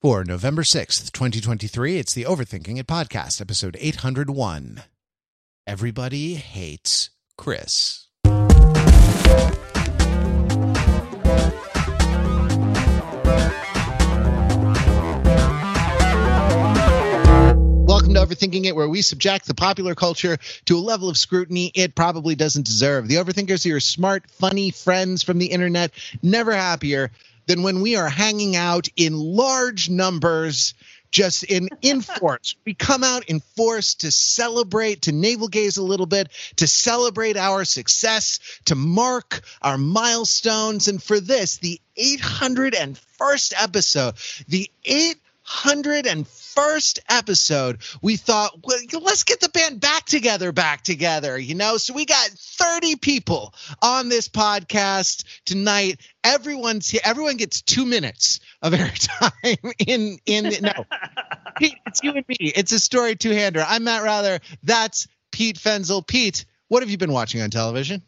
For November 6th, 2023, it's the Overthinking It podcast, episode 801. Everybody hates Chris. Welcome to Overthinking It, where we subject the popular culture to a level of scrutiny it probably doesn't deserve. The Overthinkers are your smart, funny friends from the internet, never happier than when we are hanging out in large numbers just in in force. We come out in force to celebrate, to navel gaze a little bit, to celebrate our success, to mark our milestones. And for this, the 801st episode, the 801st episode, we thought, well, let's get the band back together, back together, you know? So we got 30 people on this podcast tonight. Everyone's here. Everyone gets two minutes of airtime in, in, no. Pete, it's you and me. It's a story two-hander. I'm Matt Wrather. That's Pete Fenzel. Pete, what have you been watching on television?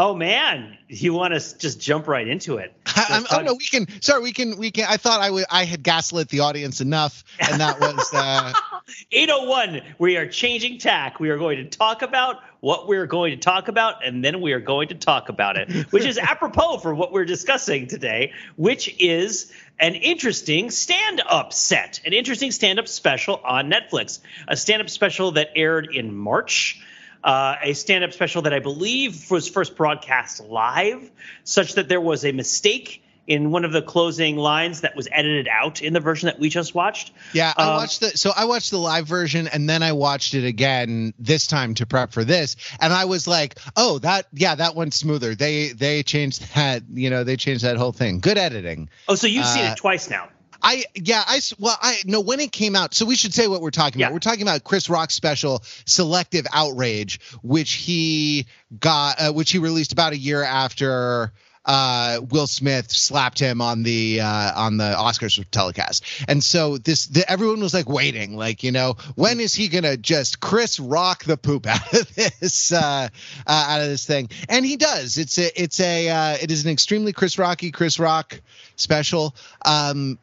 Oh man, you want to just jump right into it? I, oh no, we can. Sorry, we can. We can. I thought I would. I had gaslit the audience enough, and that was uh, 801. We are changing tack. We are going to talk about what we're going to talk about, and then we are going to talk about it, which is apropos for what we're discussing today, which is an interesting stand-up set, an interesting stand-up special on Netflix, a stand-up special that aired in March uh, a stand up special that I believe was first broadcast live, such that there was a mistake in one of the closing lines that was edited out in the version that we just watched. Yeah, I um, watched the so I watched the live version and then I watched it again this time to prep for this and I was like, "Oh, that yeah, that went smoother. They they changed that, you know, they changed that whole thing. Good editing." Oh, so you've uh, seen it uh, twice now. I yeah I well I know when it came out. So we should say what we're talking yeah. about. We're talking about Chris Rock's special Selective Outrage, which he got, uh, which he released about a year after uh, Will Smith slapped him on the uh, on the Oscars telecast, and so this the, everyone was like waiting, like you know, when is he gonna just Chris Rock the poop out of this uh, uh, out of this thing? And he does. It's a it's a uh, it is an extremely Chris Rocky Chris Rock special. Um,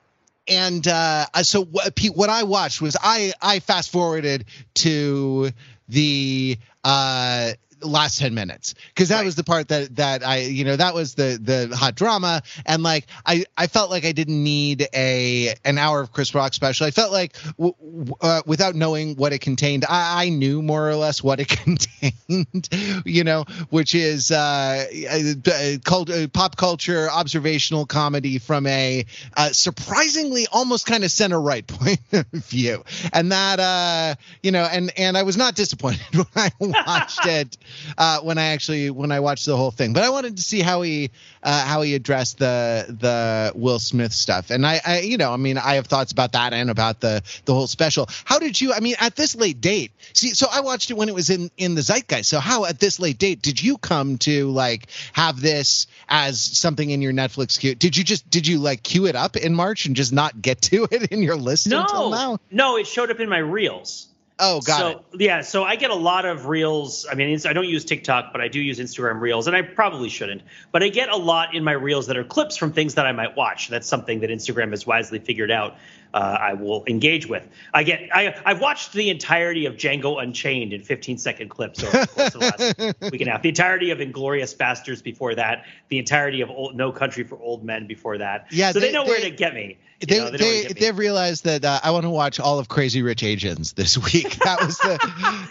and uh, so what, Pete, what I watched was I I fast forwarded to the uh, last 10 minutes. Because that right. was the part that that i you know that was the the hot drama. And like i i felt like i didn't need a an hour of chris rock special. I felt like w- w- uh, without knowing what it contained I, I knew more or less what it contained you know which is uh, uh called uh, pop culture observational comedy from a uh, surprisingly almost kind of center right point of view. And that uh you know and and i was not disappointed when i watched it uh, when I actually when I watched the whole thing. But I wanted to see how he uh, how he addressed the the Will Smith stuff. And I, I, you know, I mean, I have thoughts about that and about the the whole special. How did you? I mean, at this late date, see, so I watched it when it was in in the zeitgeist. So how at this late date did you come to like have this as something in your Netflix queue? Did you just did you like queue it up in March and just not get to it in your list no, until now? No, it showed up in my reels. Oh, got so, it. Yeah, so I get a lot of reels. I mean, I don't use TikTok, but I do use Instagram reels, and I probably shouldn't. But I get a lot in my reels that are clips from things that I might watch. That's something that Instagram has wisely figured out. Uh, I will engage with. I get. I I've watched the entirety of Django Unchained in 15 second clips over the course of the last week and a half. The entirety of Inglourious Basterds before that. The entirety of old, No Country for Old Men before that. Yeah, so they, they know they, where to get me. They, know, they, they have realized that uh, I want to watch all of Crazy Rich Asians this week. That was the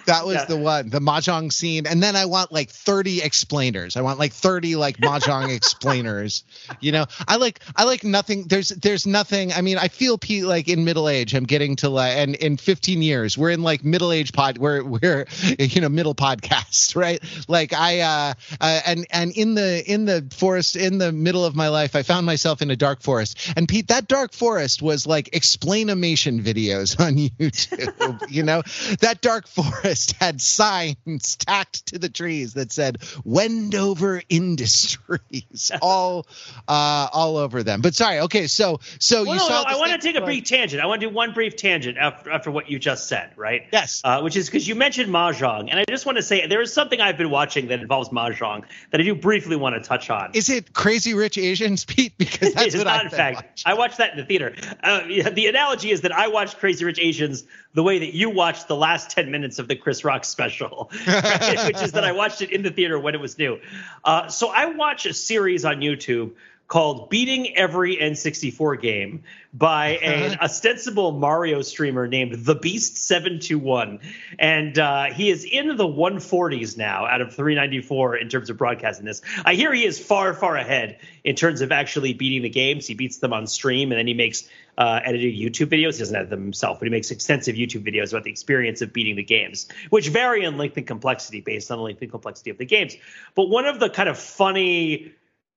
that was yeah. the one the mahjong scene, and then I want like 30 explainers. I want like 30 like mahjong explainers. You know, I like I like nothing. There's there's nothing. I mean, I feel Pete like in middle age. I'm getting to like and in 15 years we're in like middle age pod. We're we're you know middle podcast, right? Like I uh, uh and and in the in the forest in the middle of my life, I found myself in a dark forest, and Pete that dark forest was like explainamation videos on YouTube. you know, that dark forest had signs tacked to the trees that said Wendover Industries all uh, all over them. But sorry, okay, so so well, you no, saw. No, I want to take a brief tangent. I want to do one brief tangent after after what you just said, right? Yes. Uh, which is because you mentioned mahjong, and I just want to say there is something I've been watching that involves mahjong that I do briefly want to touch on. Is it Crazy Rich Asians, Pete? Because that's what not, I've in fact. Watching. I watched that in the the theater. Uh, the analogy is that I watched Crazy Rich Asians the way that you watched the last 10 minutes of the Chris Rock special, right? which is that I watched it in the theater when it was new. Uh, so I watch a series on YouTube called Beating Every N64 Game by an ostensible Mario streamer named The Beast 721. And uh, he is in the 140s now out of 394 in terms of broadcasting this. I hear he is far, far ahead in terms of actually beating the games. He beats them on stream and then he makes uh, edited YouTube videos. He doesn't edit them himself, but he makes extensive YouTube videos about the experience of beating the games, which vary in length and complexity based on the length and complexity of the games. But one of the kind of funny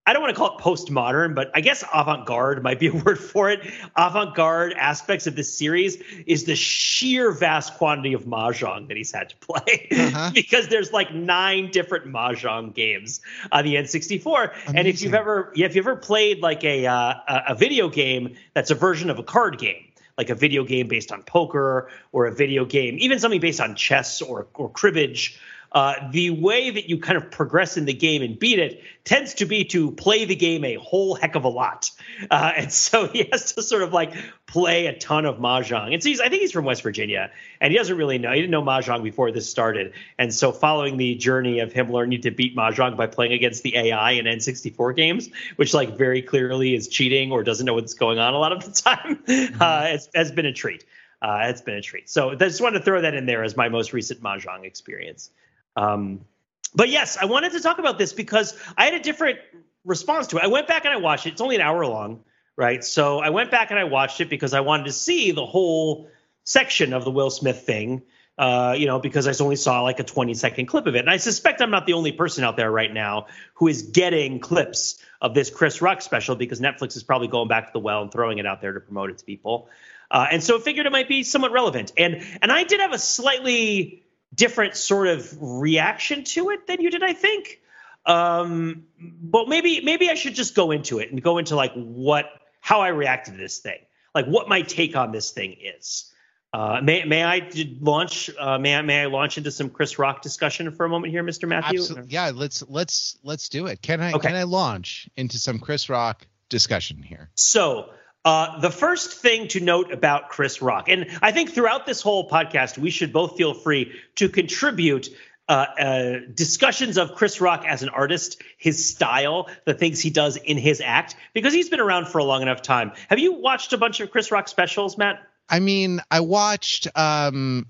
I don't want to call it postmodern, but I guess avant-garde might be a word for it. Avant-garde aspects of this series is the sheer vast quantity of mahjong that he's had to play, uh-huh. because there's like nine different mahjong games on the N64. Amazing. And if you've ever, if you've ever played like a uh, a video game that's a version of a card game, like a video game based on poker or a video game, even something based on chess or or cribbage uh, the way that you kind of progress in the game and beat it tends to be to play the game a whole heck of a lot. Uh, and so he has to sort of like play a ton of mahjong. And so he's, I think he's from West Virginia, and he doesn't really know. He didn't know mahjong before this started. And so following the journey of him learning to beat mahjong by playing against the AI in N64 games, which like very clearly is cheating or doesn't know what's going on a lot of the time, mm-hmm. uh, it's, has been a treat. Uh, it's been a treat. So I just wanted to throw that in there as my most recent mahjong experience. Um, but yes, I wanted to talk about this because I had a different response to it. I went back and I watched it. It's only an hour long, right? So I went back and I watched it because I wanted to see the whole section of the Will Smith thing. Uh, you know, because I only saw like a 20 second clip of it. And I suspect I'm not the only person out there right now who is getting clips of this Chris Rock special because Netflix is probably going back to the well and throwing it out there to promote it to people. Uh, and so I figured it might be somewhat relevant. And and I did have a slightly different sort of reaction to it than you did, I think. Um, but maybe maybe I should just go into it and go into like what how I reacted to this thing, like what my take on this thing is. Uh, may may I launch? Uh, may I may I launch into some Chris Rock discussion for a moment here, Mr. Matthew? Absolutely. Yeah, let's let's let's do it. Can I okay. can I launch into some Chris Rock discussion here? So uh, the first thing to note about Chris Rock, and I think throughout this whole podcast, we should both feel free to contribute uh, uh, discussions of Chris Rock as an artist, his style, the things he does in his act, because he's been around for a long enough time. Have you watched a bunch of Chris Rock specials, Matt? I mean, I watched. Um,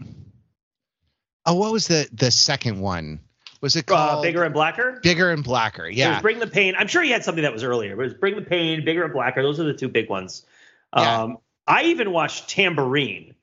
oh, what was the the second one? Was it uh, called uh, Bigger and Blacker? Bigger and Blacker, yeah. Bring the Pain. I'm sure he had something that was earlier. But it was Bring the Pain, Bigger and Blacker. Those are the two big ones. Yeah. Um, I even watched Tambourine,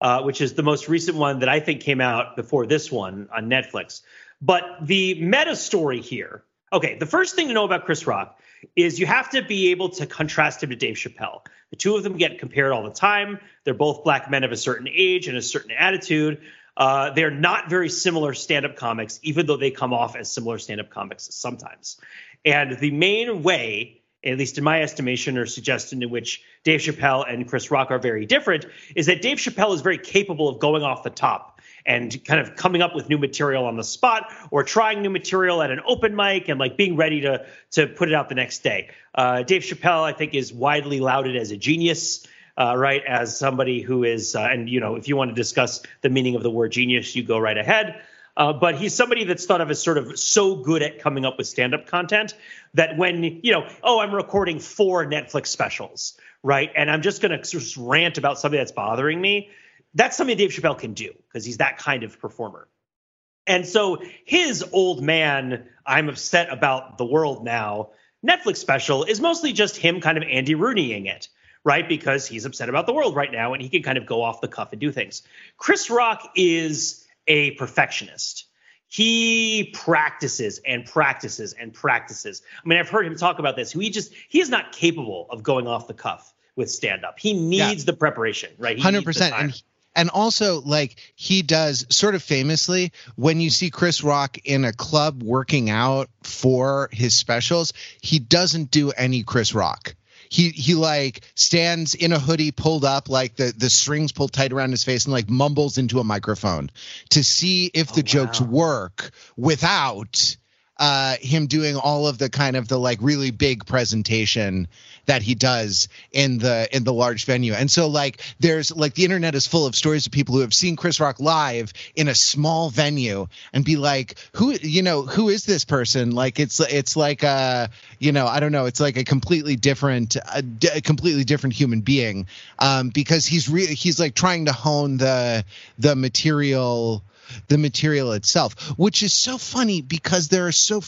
uh, which is the most recent one that I think came out before this one on Netflix. But the meta story here. Okay, the first thing to know about Chris Rock is you have to be able to contrast him to Dave Chappelle. The two of them get compared all the time. They're both black men of a certain age and a certain attitude. Uh, they're not very similar stand-up comics, even though they come off as similar stand-up comics sometimes. And the main way, at least in my estimation or suggestion, in which Dave Chappelle and Chris Rock are very different, is that Dave Chappelle is very capable of going off the top and kind of coming up with new material on the spot or trying new material at an open mic and like being ready to to put it out the next day. Uh, Dave Chappelle, I think, is widely lauded as a genius uh, right? As somebody who is, uh, and you know, if you want to discuss the meaning of the word genius, you go right ahead. Uh, but he's somebody that's thought of as sort of so good at coming up with stand-up content that when you know, oh, I'm recording four Netflix specials, right? And I'm just going to just rant about something that's bothering me. That's something Dave Chappelle can do because he's that kind of performer. And so his old man, I'm upset about the world now. Netflix special is mostly just him kind of Andy Rooneying it right? Because he's upset about the world right now and he can kind of go off the cuff and do things. Chris Rock is a perfectionist. He practices and practices and practices. I mean, I've heard him talk about this. He just he is not capable of going off the cuff with stand up. He needs yeah. the preparation, right? Hundred percent. And and also like he does sort of famously when you see Chris Rock in a club working out for his specials, he doesn't do any Chris Rock he he like stands in a hoodie pulled up like the the strings pulled tight around his face and like mumbles into a microphone to see if oh, the oh, jokes wow. work without uh, him doing all of the kind of the like really big presentation that he does in the in the large venue. And so like there's like the internet is full of stories of people who have seen Chris Rock live in a small venue and be like, who you know, who is this person? Like it's it's like a you know, I don't know, it's like a completely different a, a completely different human being um because he's really he's like trying to hone the the material the material itself, which is so funny because there are so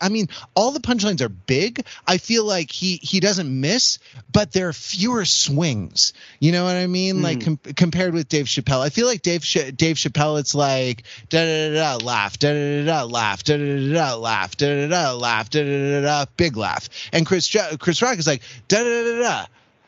I mean, all the punchlines are big. I feel like he he doesn't miss, but there are fewer swings. You know what I mean? Mm. Like com- compared with Dave Chappelle, I feel like Dave Ch- Dave Chappelle, it's like da da da da laugh, da da da da laugh, da da da da laugh, da da da laugh, da da da da big laugh. And Chris Chris Rock is like da da da da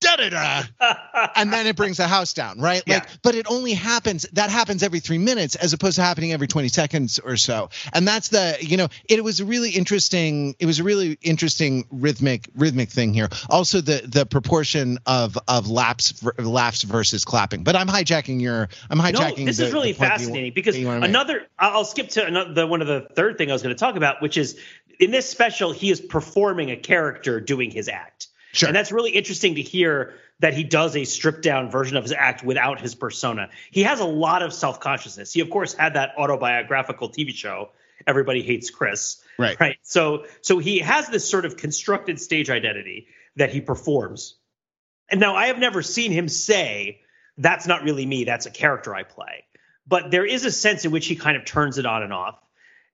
da da da and then it brings the house down right? Like yeah. but it only happens that happens every three minutes as opposed to happening every 20 seconds or so. And that's the you know it was a really interesting it was a really interesting rhythmic rhythmic thing here. Also the the proportion of of laps laughs versus clapping. But i'm hijacking your i'm hijacking no, this the, is really fascinating you, because another i'll skip to another the one of the third thing i was going to talk about which is in this special he is performing a character doing his act Sure. And that's really interesting to hear that he does a stripped down version of his act without his persona. He has a lot of self consciousness. He, of course, had that autobiographical TV show, Everybody Hates Chris. Right. Right. So, so he has this sort of constructed stage identity that he performs. And now I have never seen him say, that's not really me, that's a character I play. But there is a sense in which he kind of turns it on and off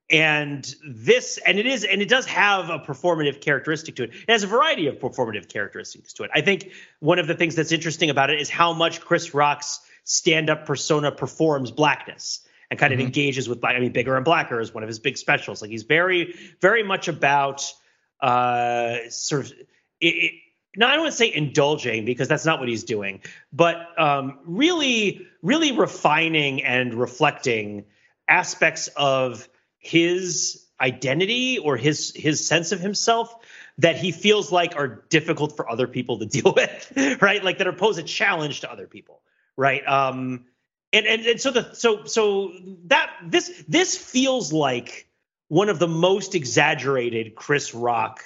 and this and it is and it does have a performative characteristic to it. It has a variety of performative characteristics to it. I think one of the things that's interesting about it is how much chris rock's stand-up persona performs blackness and kind mm-hmm. of engages with black i mean bigger and blacker is one of his big specials. Like he's very very much about uh sort of it, it, now I don't want to say indulging because that's not what he's doing, but um, really, really refining and reflecting aspects of his identity or his his sense of himself that he feels like are difficult for other people to deal with, right? Like that are pose a challenge to other people, right? Um, and and and so the so so that this this feels like one of the most exaggerated Chris Rock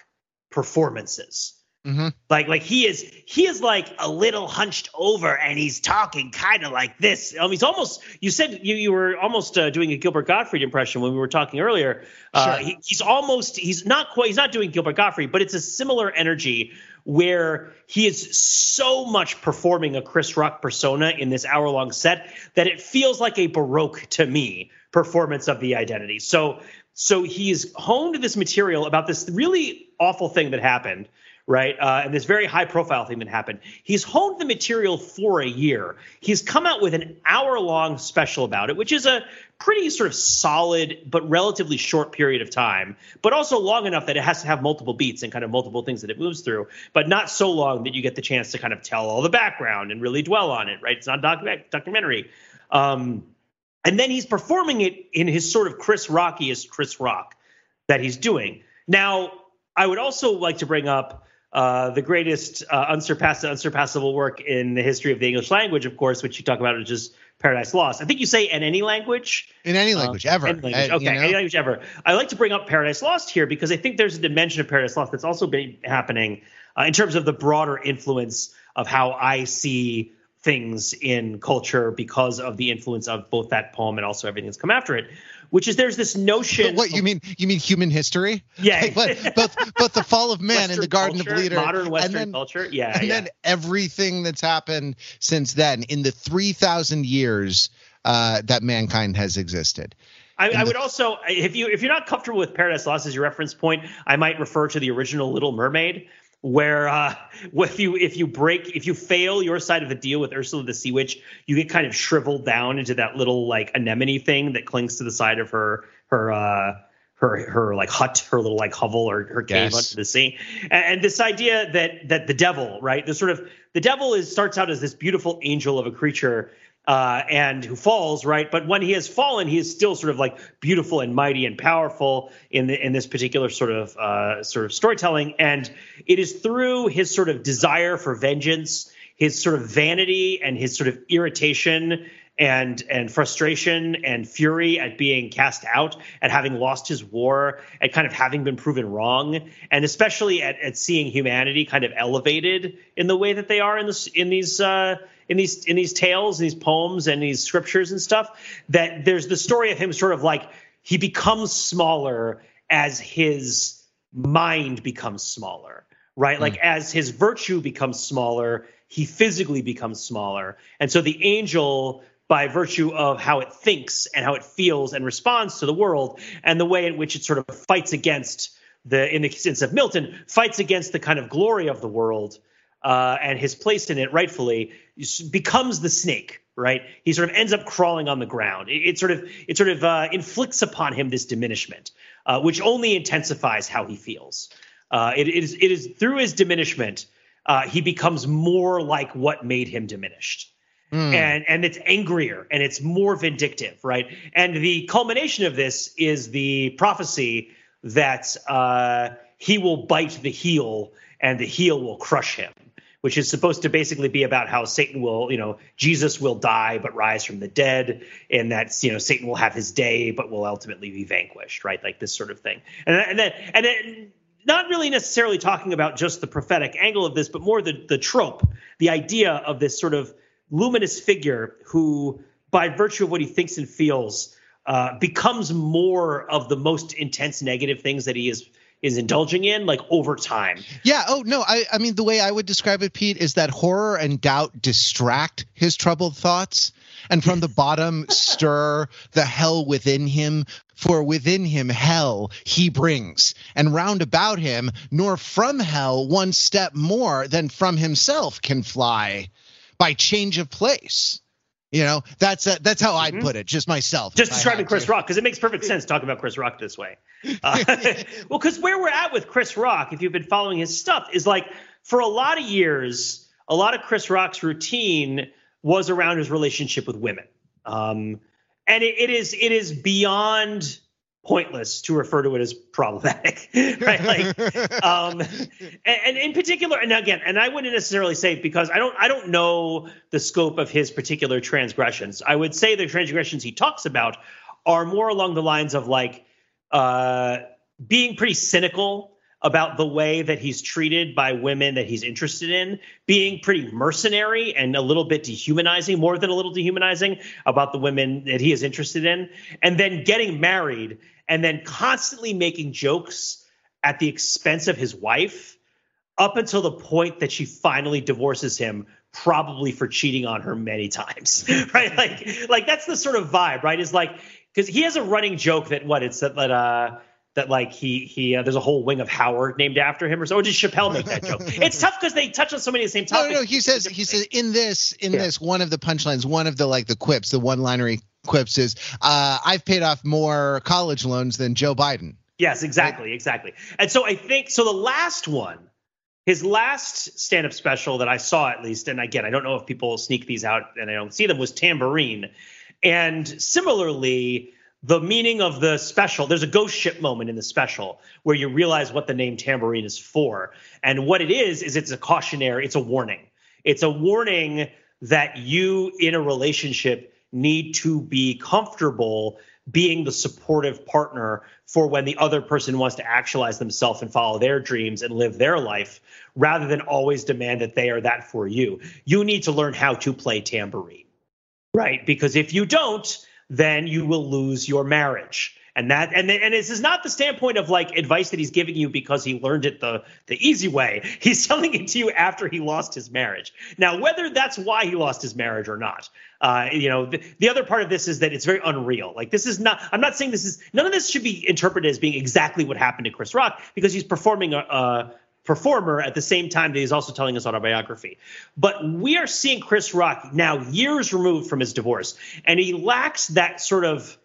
performances Mm-hmm. Like like he is he is like a little hunched over and he's talking kind of like this. Um, he's almost you said you you were almost uh, doing a Gilbert Gottfried impression when we were talking earlier. Uh, sure. he, he's almost he's not quite he's not doing Gilbert Gottfried, but it's a similar energy where he is so much performing a Chris Rock persona in this hour long set that it feels like a baroque to me performance of the identity. So so he's honed this material about this really awful thing that happened right? Uh, and this very high profile thing that happened. He's honed the material for a year. He's come out with an hour long special about it, which is a pretty sort of solid but relatively short period of time, but also long enough that it has to have multiple beats and kind of multiple things that it moves through, but not so long that you get the chance to kind of tell all the background and really dwell on it, right? It's not documentary. Um, and then he's performing it in his sort of Chris Rockiest Chris Rock that he's doing. Now, I would also like to bring up uh, the greatest uh, unsurpassed, unsurpassable work in the history of the English language, of course, which you talk about, which is Paradise Lost. I think you say in any language. In any language ever. Any language. okay, you know? any language ever. I like to bring up Paradise Lost here because I think there's a dimension of Paradise Lost that's also been happening uh, in terms of the broader influence of how I see things in culture because of the influence of both that poem and also everything that's come after it which is there's this notion. What you mean? You mean human history? Yeah. Like, both both the fall of man Western and the Garden culture, of Eden, modern Western then, culture. Yeah. And yeah. then everything that's happened since then in the three thousand years uh, that mankind has existed. I, I, would also, if you if you're not comfortable with Paradise Lost as your reference point, I might refer to the original Little Mermaid, where uh, if you if you break if you fail your side of the deal with Ursula the Sea Witch, you get kind of shriveled down into that little like anemone thing that clings to the side of her her uh, her her like hut, her little like hovel or her cave yes. under the sea. And, and, this idea that that the devil, right? The sort of the devil is starts out as this beautiful angel of a creature uh, and who falls, right? But when he has fallen, he is still sort of like beautiful and mighty and powerful in the, in this particular sort of uh, sort of storytelling. And it is through his sort of desire for vengeance, his sort of vanity, and his sort of irritation and and frustration and fury at being cast out, at having lost his war, at kind of having been proven wrong, and especially at, at seeing humanity kind of elevated in the way that they are in this in these uh, in these in these tales, and these poems, and these scriptures and stuff. That there's the story of him sort of like he becomes smaller as his mind becomes smaller, right? Mm. Like as his virtue becomes smaller, he physically becomes smaller, and so the angel by virtue of how it thinks and how it feels and responds to the world and the way in which it sort of fights against the in the sense of Milton fights against the kind of glory of the world uh, and his place in it rightfully becomes the snake right? He sort of ends up crawling on the ground. It, it sort of it sort of uh, inflicts upon him this diminishment uh, which only intensifies how he feels. Uh, it, it is it is through his diminishment uh, he becomes more like what made him diminished. Mm. And and it's angrier and it's more vindictive, right? And the culmination of this is the prophecy that uh, he will bite the heel and the heel will crush him, which is supposed to basically be about how Satan will, you know, Jesus will die but rise from the dead, and that's you know Satan will have his day but will ultimately be vanquished, right? Like this sort of thing. And, and then and then not really necessarily talking about just the prophetic angle of this, but more the the trope, the idea of this sort of luminous figure who, by virtue of what he thinks and feels, uh, becomes more of the most intense negative things that he is is indulging in like over time. Yeah. Oh no. I I mean the way I would describe it, Pete, is that horror and doubt distract his troubled thoughts, and from the bottom stir the hell within him. For within him hell he brings, and round about him, nor from hell one step more than from himself can fly by change of place. You know, that's uh, that's how mm-hmm. put it, just myself. Just describing Chris to. Rock because it makes perfect sense talking about Chris Rock this way. Uh, well, because where we're at with Chris Rock, if you've been following his stuff, is like for a lot of years, a lot of Chris Rock's routine was around his relationship with women, um, and it, it is it is beyond pointless to refer to it as problematic, right? Like, um, and, and, in particular, and again, and I wouldn't necessarily say because I don't, I don't know the scope of his particular transgressions. I would say the transgressions he talks about are more along the lines of like uh, being pretty cynical about the way that he's treated by women that he's interested in, being pretty mercenary and a little bit dehumanizing, more than a little dehumanizing about the women that he is interested in, and then getting married and then constantly making jokes at the expense of his wife up until the point that she finally divorces him probably for cheating on her many times right? Like like that's the sort of vibe right? Is like because he has a running joke that what it's that, that uh that like he he uh, there's a whole wing of Howard named after him or so. Or did Chappelle make that joke? It's tough because they touch on so many of the same topics. No, no, he says he says in this in yeah. this one of the punchlines, one of the like the quips, the one liner quips is, uh, "I've paid off more college loans than Joe Biden." Yes, exactly, exactly. And so I think so. The last one, his last stand-up special that I saw at least, and again, I don't know if people sneak these out and I don't see them, was Tambourine, and similarly the meaning of the special. There's a ghost ship moment in the special where you realize what the name tambourine is for. And what it is is it's a cautionary it's a warning. It's a warning that you in a relationship need to be comfortable being the supportive partner for when the other person wants to actualize themselves and follow their dreams and live their life rather than always demand that they are that for you. You need to learn how to play tambourine. Right because if you don't then you will lose your marriage. And that and and this is not the standpoint of like advice that he's giving you because he learned it the the easy way. He's telling it to you after he lost his marriage. Now, whether that's why he lost his marriage or not, uh, you know, the, the other part of this is that it's very unreal. Like this is not. I'm not saying this is. None of this should be interpreted as being exactly what happened to Chris Rock because he's performing a, a performer at the same time that he's also telling his autobiography. But we are seeing Chris Rock now years removed from his divorce, and he lacks that sort of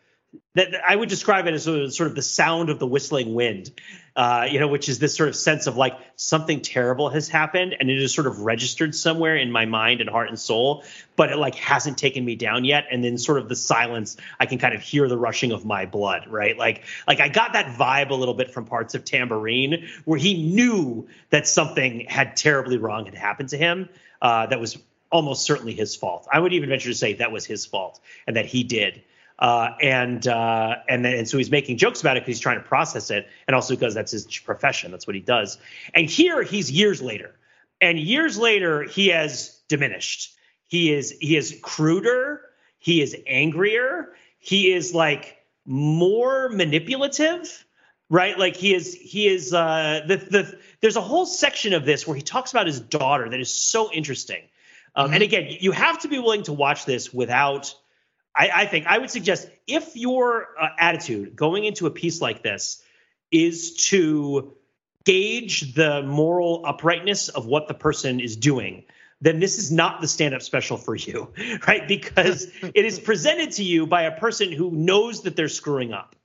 that I would describe it as sort of the sound of the whistling wind, uh, you know, which is this sort of sense of like something terrible has happened and it is sort of registered somewhere in my mind and heart and soul, but it like hasn't taken me down yet. And then sort of the silence, I can kind of hear the rushing of my blood, right? Like, like I got that vibe a little bit from parts of Tambourine, where he knew that something had terribly wrong had happened to him uh, that was almost certainly his fault. I would even venture to say that was his fault and that he did. Uh, and uh, and then and so he's making jokes about it because he's trying to process it, and also because that's his profession. That's what he does. And here he's years later, and years later he has diminished. He is he is cruder. He is angrier. He is like more manipulative, right? Like he is he is uh, the the. There's a whole section of this where he talks about his daughter that is so interesting. Um, mm-hmm. And again, you have to be willing to watch this without I, I think I would suggest if your uh, attitude going into a piece like this is to gauge the moral uprightness of what the person is doing, then this is not the stand up special for you, right? Because it is presented to you by a person who knows that they're screwing up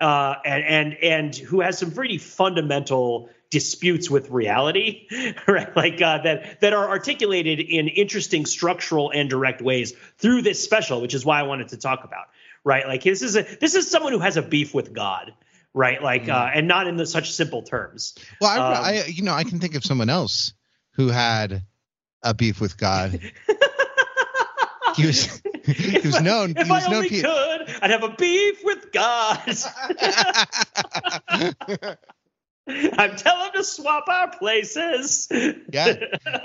uh, and, and, and who has some pretty fundamental disputes with reality, right? Like uh, that that are articulated in interesting structural and direct ways through this special, which is why I wanted to talk about, right? Like this is a this is someone who has a beef with God, right? Like mm. uh, and not in the, such simple terms. Well, I, um, I you know I can think of someone else who had a beef with God. he was he was known. If he was I only known could, I'd have a beef with God. I'm telling him to swap our places. yeah.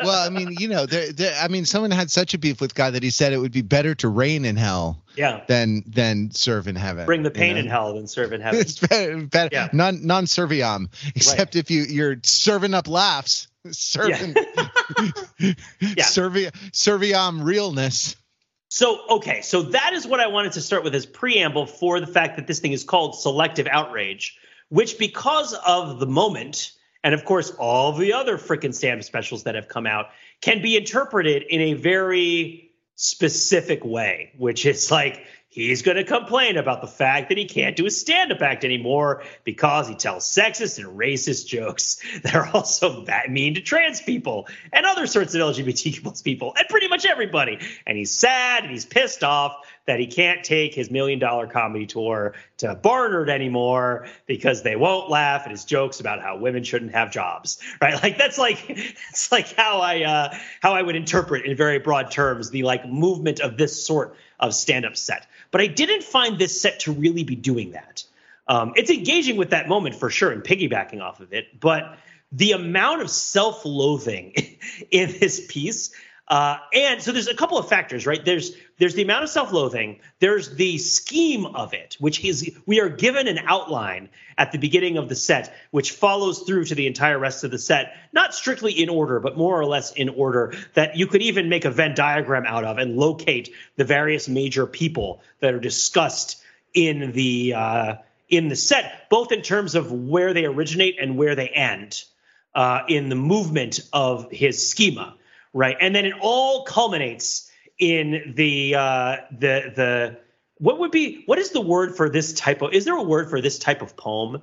Well, I mean, you know, there, there, I mean, someone had such a beef with God that he said it would be better to reign in hell. Yeah. Than than serve in heaven. Bring the pain you know? in hell than serve in heaven. it's better, better yeah. non non serviam, except right. if you you're serving up laughs, serving, yeah. yeah. serving serviam realness. So, okay, so that is what I wanted to start with as preamble for the fact that this thing is called selective outrage which because of the moment and of course all the other freaking stand specials that have come out can be interpreted in a very specific way which is like he's going to complain about the fact that he can't do a stand-up act anymore because he tells sexist and racist jokes that are also that mean to trans people and other sorts of lgbtq people and pretty much everybody and he's sad and he's pissed off that he can't take his million dollar comedy tour to Barnard anymore because they won't laugh at his jokes about how women shouldn't have jobs, right? Like that's like that's like how I uh, how I would interpret in very broad terms the like movement of this sort of stand up set. But I didn't find this set to really be doing that. Um, it's engaging with that moment for sure and piggybacking off of it, but the amount of self-loathing in this piece uh, and so there's a couple of factors, right? There's there's the amount of self-loathing. There's the scheme of it, which is we are given an outline at the beginning of the set, which follows through to the entire rest of the set, not strictly in order, but more or less in order that you could even make a Venn diagram out of and locate the various major people that are discussed in the uh, in the set, both in terms of where they originate and where they end uh, in the movement of his schema right? And then it all culminates in the uh, the the what would be what is the word for this type of is there a word for this type of poem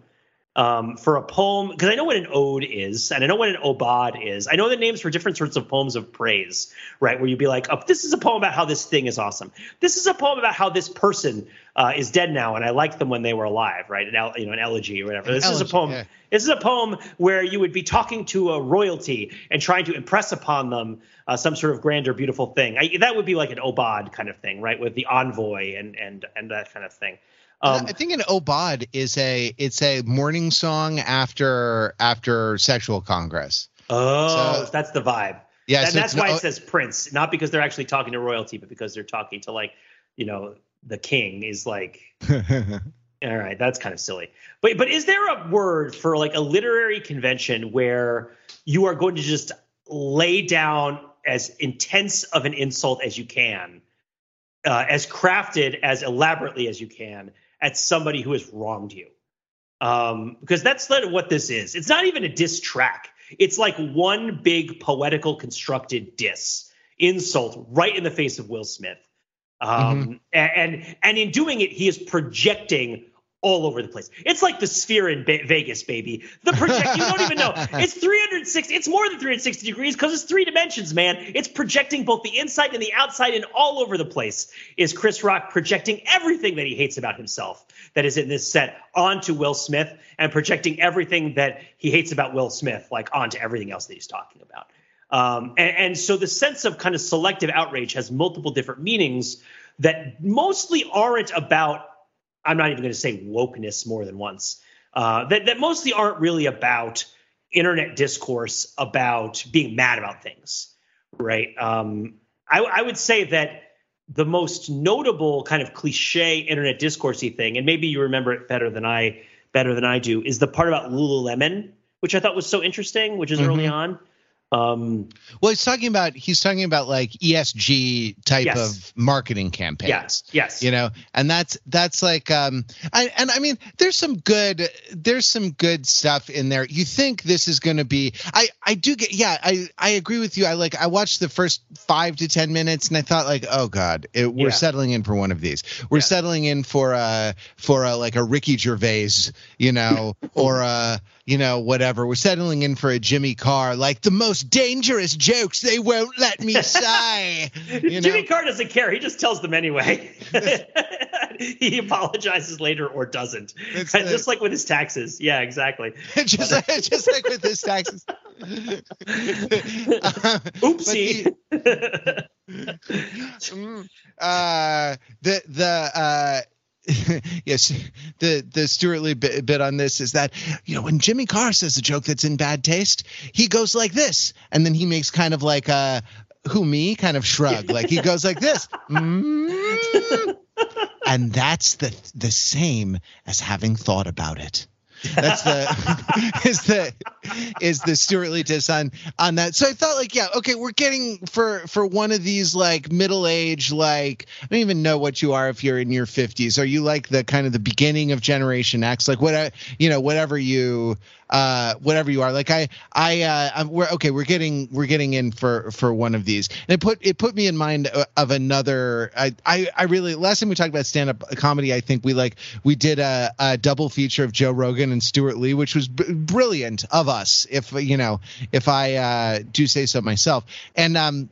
um, for a poem because I know what an ode is and I know what an aubade is. I know the names for different sorts of poems of praise, right? Where you'd be like, oh, this is a poem about how this thing is awesome. This is a poem about how this person uh, is dead now and I liked them when they were alive, right? An you know an elegy or whatever. This elegy, is a poem. Yeah. This is a poem where you would be talking to a royalty and trying to impress upon them uh, some sort of grand or beautiful thing. I, that would be like an aubade kind of thing, right? With the envoy and and and that kind of thing. Um, I think an aubade is a it's a morning song after after sexual congress. Oh, so, that's the vibe. Yeah, and so that's why no, it says prince, not because they're actually talking to royalty, but because they're talking to like you know the king is like. all right, that's kind of silly. But but is there a word for like a literary convention where you are going to just lay down as intense of an insult as you can, uh, as crafted as elaborately as you can, at somebody who has wronged you. Um, because that's not what this is. It's not even a diss track. It's like one big poetical constructed diss insult right in the face of Will Smith. Um, mm-hmm. and and in doing it, he is projecting all over the place. It's like the sphere in ba- Vegas, baby. The project you don't even know. It's 360. It's more than 360 degrees because it's three dimensions, man. It's projecting both the inside and the outside and all over the place. Is Chris Rock projecting everything that he hates about himself that is in this set onto Will Smith and projecting everything that he hates about Will Smith like onto everything else that he's talking about. Um, and, and so the sense of kind of selective outrage has multiple different meanings that mostly aren't about. I'm not even going to say wokeness more than once. Uh, that that mostly aren't really about internet discourse about being mad about things, right? Um, I, I would say that the most notable kind of cliche internet discoursey thing, and maybe you remember it better than I better than I do, is the part about Lululemon, which I thought was so interesting, which is mm-hmm. early on. Um, well, he's talking about he's talking about like ESG type yes. of marketing campaigns. Yes, yes. You know, and that's that's like um, I, and I mean, there's some good there's some good stuff in there. You think this is going to be? I I do get yeah. I I agree with you. I like I watched the first five to ten minutes and I thought like, oh god, it, we're yeah. settling in for one of these. We're yeah. settling in for a for a like a Ricky Gervais, you know, or a you know, whatever. We're settling in for a Jimmy Carr, like the most dangerous jokes they won't let me say. You know? Jimmy Carr doesn't care. He just tells them anyway. he apologizes later or doesn't. It's just like with his taxes. Yeah, exactly. just, like, just like with his taxes. Oopsie. The, uh, the the uh yes, the the Stewart Lee bit, bit, on this is that you know when Jimmy Carr says a joke that's in bad taste, he goes like this, and then he makes kind of like a who me kind of shrug, like he goes like this, mm, and that's the the same as having thought about it. That's the is the is the Stewart Lee on on that. So I thought like, yeah, okay, we're getting for for one of these like middle age, like I don't even know what you are if you're in your fifties. Are you like the kind of the beginning of Generation X? Like what uh, you know, whatever you uh, whatever you are. Like I, I, uh, I'm, we're okay. We're getting, we're getting in for for one of these, and it put it put me in mind of another. I, I, I really last time we talked about stand up comedy, I think we like we did a, a double feature of Joe Rogan and Stewart Lee, which was b- brilliant of us. If you know, if I uh, do say so myself, and um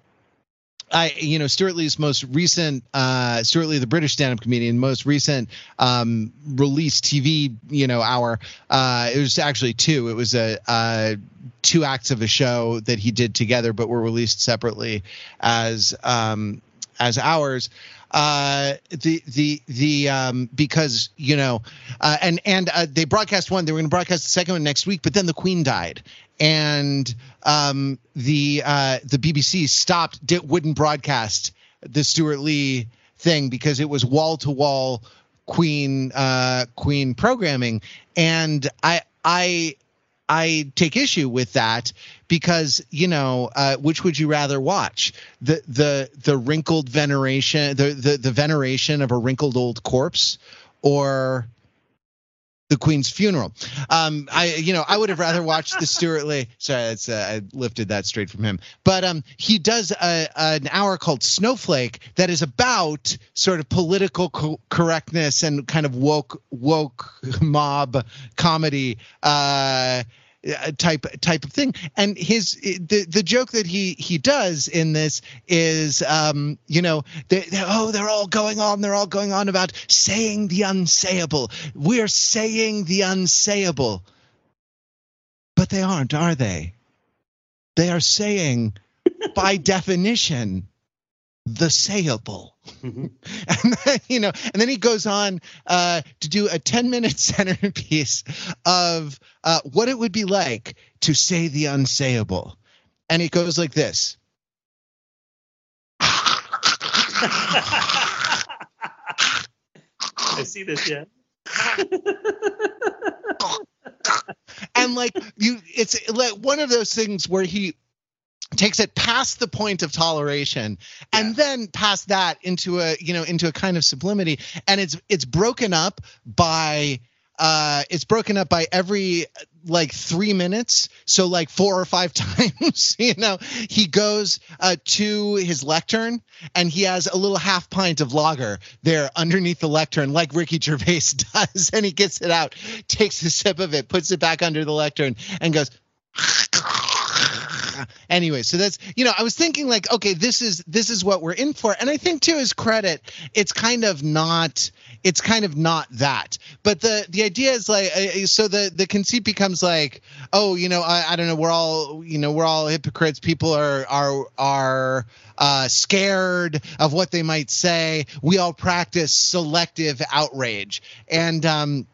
I, you know, Stewart Lee's most recent, uh, Stewart Lee, the British stand-up comedian, most recent um, released TV, you know, hour. Uh, it was actually two. It was a, uh, two acts of a show that he did together, but were released separately as um, as hours uh, the the the um, because you know, uh, and and uh, they broadcast one. They were going to broadcast the second one next week, but then the Queen died, and um, the uh, the BBC stopped, did, wouldn't broadcast the Stewart Lee thing because it was wall to wall Queen uh, Queen programming, and I I I take issue with that because you know uh, which would you rather watch? The the the wrinkled veneration the, the the veneration of a wrinkled old corpse or the Queen's funeral. Um, I, you know, I would have rather watched the Stewart Lee. Sorry, uh, I lifted that straight from him. But um, he does a, an hour called Snowflake that is about sort of political co- correctness and kind of woke woke mob comedy. Uh, type type of thing. And his the the joke that he he does in this is um you know they, they're, oh they're all going on they're all going on about saying the unsayable. We're saying the unsayable. But they aren't, are they? They are saying by definition the sayable. Mm-hmm. and then, you know, and then he goes on uh, to do a 10 minute centerpiece of uh, what it would be like to say the unsayable. And it goes like this. I see this, yeah. and like you it's like one of those things where he takes it past the point of toleration and yeah. then past that into a you know into a kind of sublimity. And it's it's broken up by uh it's broken up by every like three minutes. So like four or five times you know he goes uh, to his lectern and he has a little half pint of lager there underneath the lectern like ricky gervais does. And he gets it out takes a sip of it puts it back under the lectern and goes anyway, so that's you know, I was thinking like, okay, this is this is what we're in for, and I think to his credit, it's kind of not it's kind of not that. But the the idea is like uh, so the the conceit becomes like oh you know I, I don't know we're all you know we're all hypocrites. People are are are uh, scared of what they might say. We all practice selective outrage and. um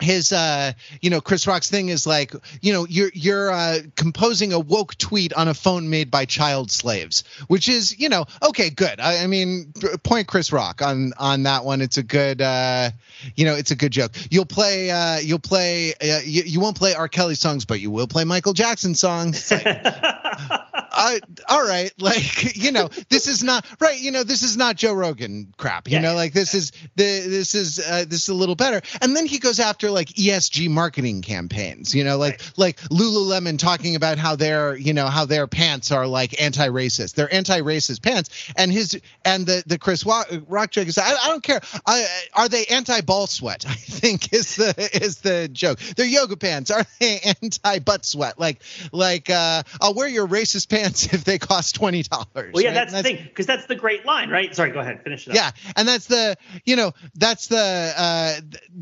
his uh you know chris rock's thing is like you know you're you're uh composing a woke tweet on a phone made by child slaves which is you know okay good. I, I mean point chris rock on on that one. It's a good uh you know it's a good joke. You'll play uh you'll play uh, you, you won't play r. Kelly songs but you will play michael jackson songs. Like, I, all right, like you know, this is not right. You know, this is not Joe Rogan crap. You yeah, know, like this yeah. is the this is uh, this is a little better. And then he goes after like ESG marketing campaigns. You know, like right. like Lululemon talking about how their you know how their pants are like anti-racist. They're anti-racist pants. And his and the the Chris Rock joke is I, I don't care. I, are they anti-ball sweat? I think is the is the joke. They're yoga pants. Are they anti-butt sweat? Like like uh, I'll wear your racist pants pants if they cost twenty dollars. Well, yeah, right? that's, that's, the thing because that's the great line, right? Sorry, go ahead, finish it. Up. Yeah, and that's the you know that's the uh,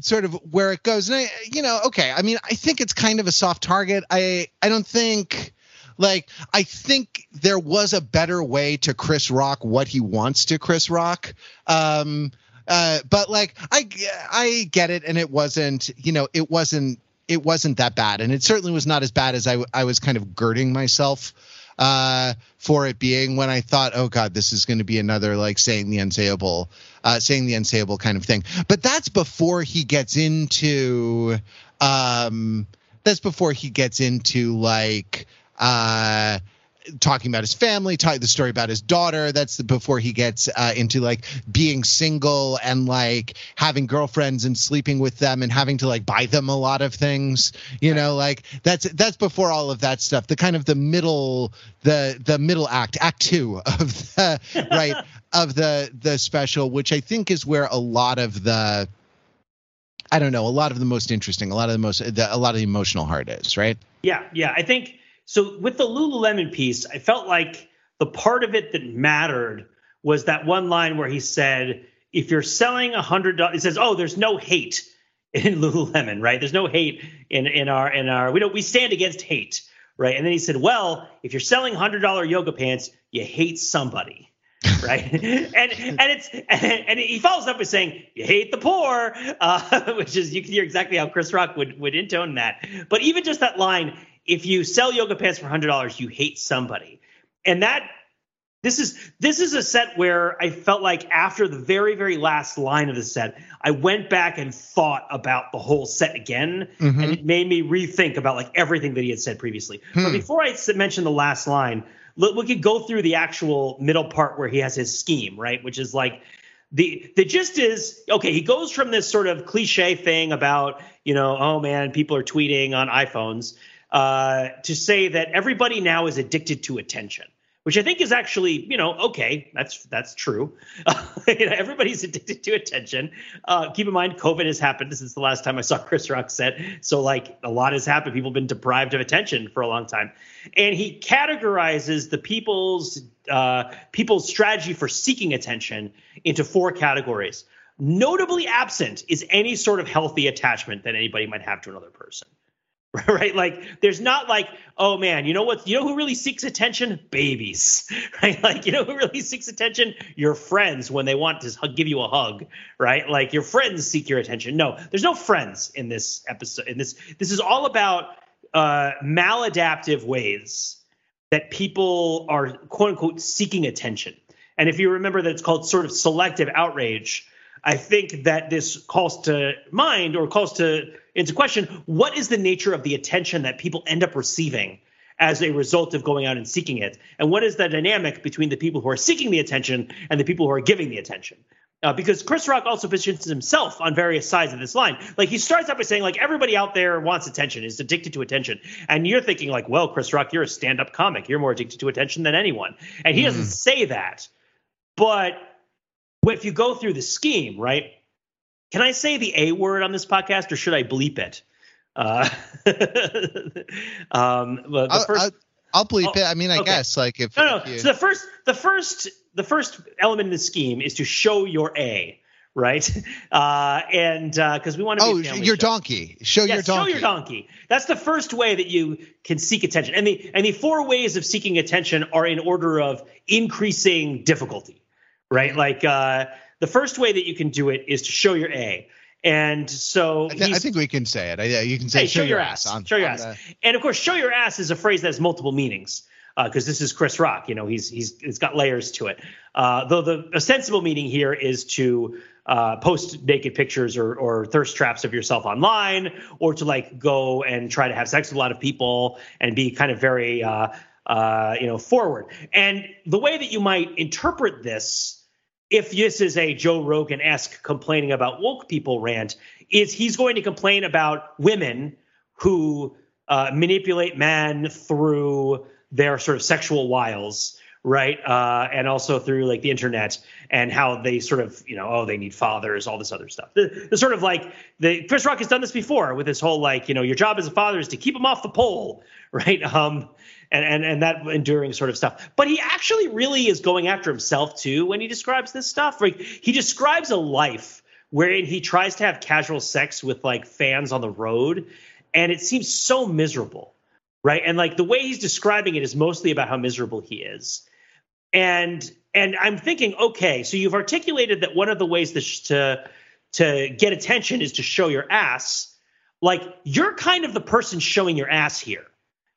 sort of where it goes. And I, you know, okay, I mean, I think it's kind of a soft target. I I don't think like I think there was a better way to Chris Rock what he wants to Chris Rock. Um, uh, but like I I get it, and it wasn't you know it wasn't it wasn't that bad, and it certainly was not as bad as I I was kind of girding myself uh, for it being when I thought, oh God, this is going to be another like saying the unsayable, uh, saying the unsayable kind of thing. But that's before he gets into, um, that's before he gets into like, uh, talking about his family, talking the story about his daughter. That's the, before he gets uh, into like being single and like having girlfriends and sleeping with them and having to like buy them a lot of things. You know, like that's that's before all of that stuff. The kind of the middle the the middle act, act two of the right of the the special, which I think is where a lot of the I don't know, a lot of the most interesting, a lot of the most, the, a lot of the emotional heart is, right? Yeah, yeah. I think so with the Lululemon piece, I felt like the part of it that mattered was that one line where he said, if you're selling a hundred dollars, he says, oh, there's no hate in Lululemon, right? There's no hate in in our in our we don't we stand against hate, right? And then he said, well, if you're selling hundred dollar yoga pants, you hate somebody. right and and it's and, and, he follows up with saying you hate the poor uh, which is you can hear exactly how chris rock would would intone that but even just that line if you sell yoga pants for $100 you hate somebody and that this is this is a set where i felt like after the very very last line of the set i went back and thought about the whole set again mm-hmm. and it made me rethink about like everything that he had said previously hmm. but before i mention the last line we could go through the actual middle part where he has his scheme right which is like the the gist is okay he goes from this sort of cliche thing about you know oh man people are tweeting on iphones uh, to say that everybody now is addicted to attention, which I think is actually, you know, okay, that's that's true. You know, everybody's addicted to attention. Uh, keep in mind, COVID has happened since the last time I saw Chris Rock set, so like a lot has happened. People have been deprived of attention for a long time, and he categorizes the people's uh, people's strategy for seeking attention into four categories. Notably absent is any sort of healthy attachment that anybody might have to another person. right? Like there's not like oh man you know what you know who really seeks attention? Babies. Right? Like you know who really seeks attention? Your friends when they want to give you a hug right? Like your friends seek your attention. No there's no friends in this episode in this this is all about uh maladaptive ways that people are quote unquote seeking attention. And if you remember that it's called sort of selective outrage I think that this calls to mind or calls to into question what is the nature of the attention that people end up receiving as a result of going out and seeking it, and what is the dynamic between the people who are seeking the attention and the people who are giving the attention. Uh, because Chris Rock also positions himself on various sides of this line. Like he starts out by saying, like everybody out there wants attention, is addicted to attention, and you're thinking, like, well, Chris Rock, you're a stand-up comic, you're more addicted to attention than anyone, and he mm. doesn't say that, but if you go through the scheme, right? Can I say the A word on this podcast, or should I bleep it? Uh, um, the I'll, first, I'll, I'll bleep oh, it. I mean, I okay. guess like if no, no. If you... So the first, the first, the first element in the scheme is to show your A, right? Uh, and because uh, we want to. Oh, your show. donkey. Show yes, your donkey. Show your donkey. That's the first way that you can seek attention, and the and the four ways of seeking attention are in order of increasing difficulty, right? Like uh, the first way that you can do it is to show your A. And so I, th- I think we can say it. I, you can say hey, show, show, your ass. On, show your ass. The... And of course, show your ass is a phrase that has multiple meanings because uh, this is Chris Rock. You know, he's he's it's got layers to it. Uh, though the ostensible meaning here is to uh, post naked pictures or, or thirst traps of yourself online, or to like go and try to have sex with a lot of people and be kind of very uh, uh, you know forward. And the way that you might interpret this if this is a Joe Rogan esque complaining about woke people rant, is he's going to complain about women who uh, manipulate men through their sort of sexual wiles, right? Uh, and also through like the internet and how they sort of, you know, oh, they need fathers, all this other stuff. The, the sort of like the Chris Rock has done this before with this whole like, you know, your job as a father is to keep them off the pole, right? Um, and, and and that enduring sort of stuff. But he actually really is going after himself too when he describes this stuff. Like he describes a life wherein he tries to have casual sex with like fans on the road, and it seems so miserable, right? And like the way he's describing it is mostly about how miserable he is. And and I'm thinking, okay, so you've articulated that one of the ways to to, to get attention is to show your ass. Like you're kind of the person showing your ass here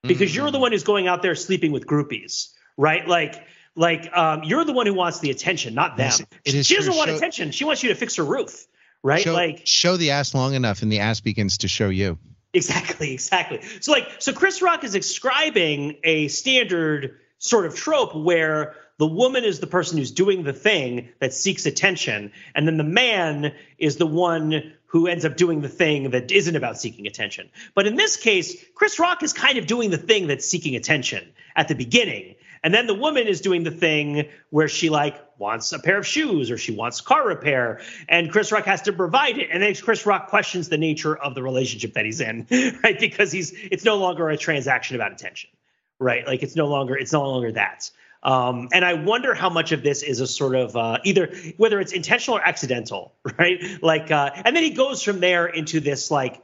because mm-hmm. you're the mm-hmm. one who's going out there sleeping with groupies, right? Like, like um, you're the one who wants the attention, not them. It is she doesn't want show, attention. She wants you to fix her roof, right? Show, like, show the ass long enough, and the ass begins to show you. Exactly, exactly. So, like, so Chris Rock is describing a standard sort of trope where the woman is the person who's doing the thing that seeks attention, and then the man is the one who ends up doing the thing that isn't about seeking attention. But in this case, Chris Rock is kind of doing the thing that's seeking attention at the beginning. And then the woman is doing the thing where she like wants a pair of shoes or she wants car repair and Chris Rock has to provide it. And then Chris Rock questions the nature of the relationship that he's in, right? Because he's it's no longer a transaction about attention, right? Like it's no longer it's no longer that. Um, and I wonder how much of this is a sort of uh, either whether it's intentional or accidental, right? Like, uh, and then he goes from there into this like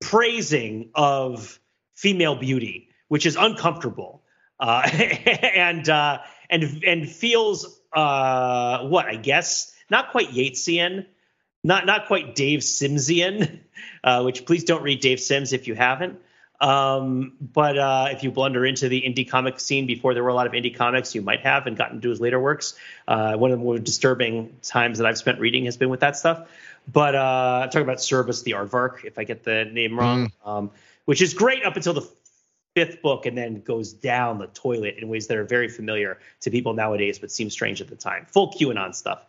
praising of female beauty, which is uncomfortable, uh, and uh, and and feels uh, what I guess not quite Yeatsian, not not quite Dave Simsian, uh, which please don't read Dave Sims if you haven't. Um, but uh, if you blunder into the indie comic scene before there were a lot of indie comics, you might have and gotten into his later works. Uh, one of the more disturbing times that I've spent reading has been with that stuff. But uh, I'm talking about Cerebus the Aardvark, if I get the name wrong, mm. um, which is great up until the fifth book and then goes down the toilet in ways that are very familiar to people nowadays, but seem strange at the time. Full QAnon stuff.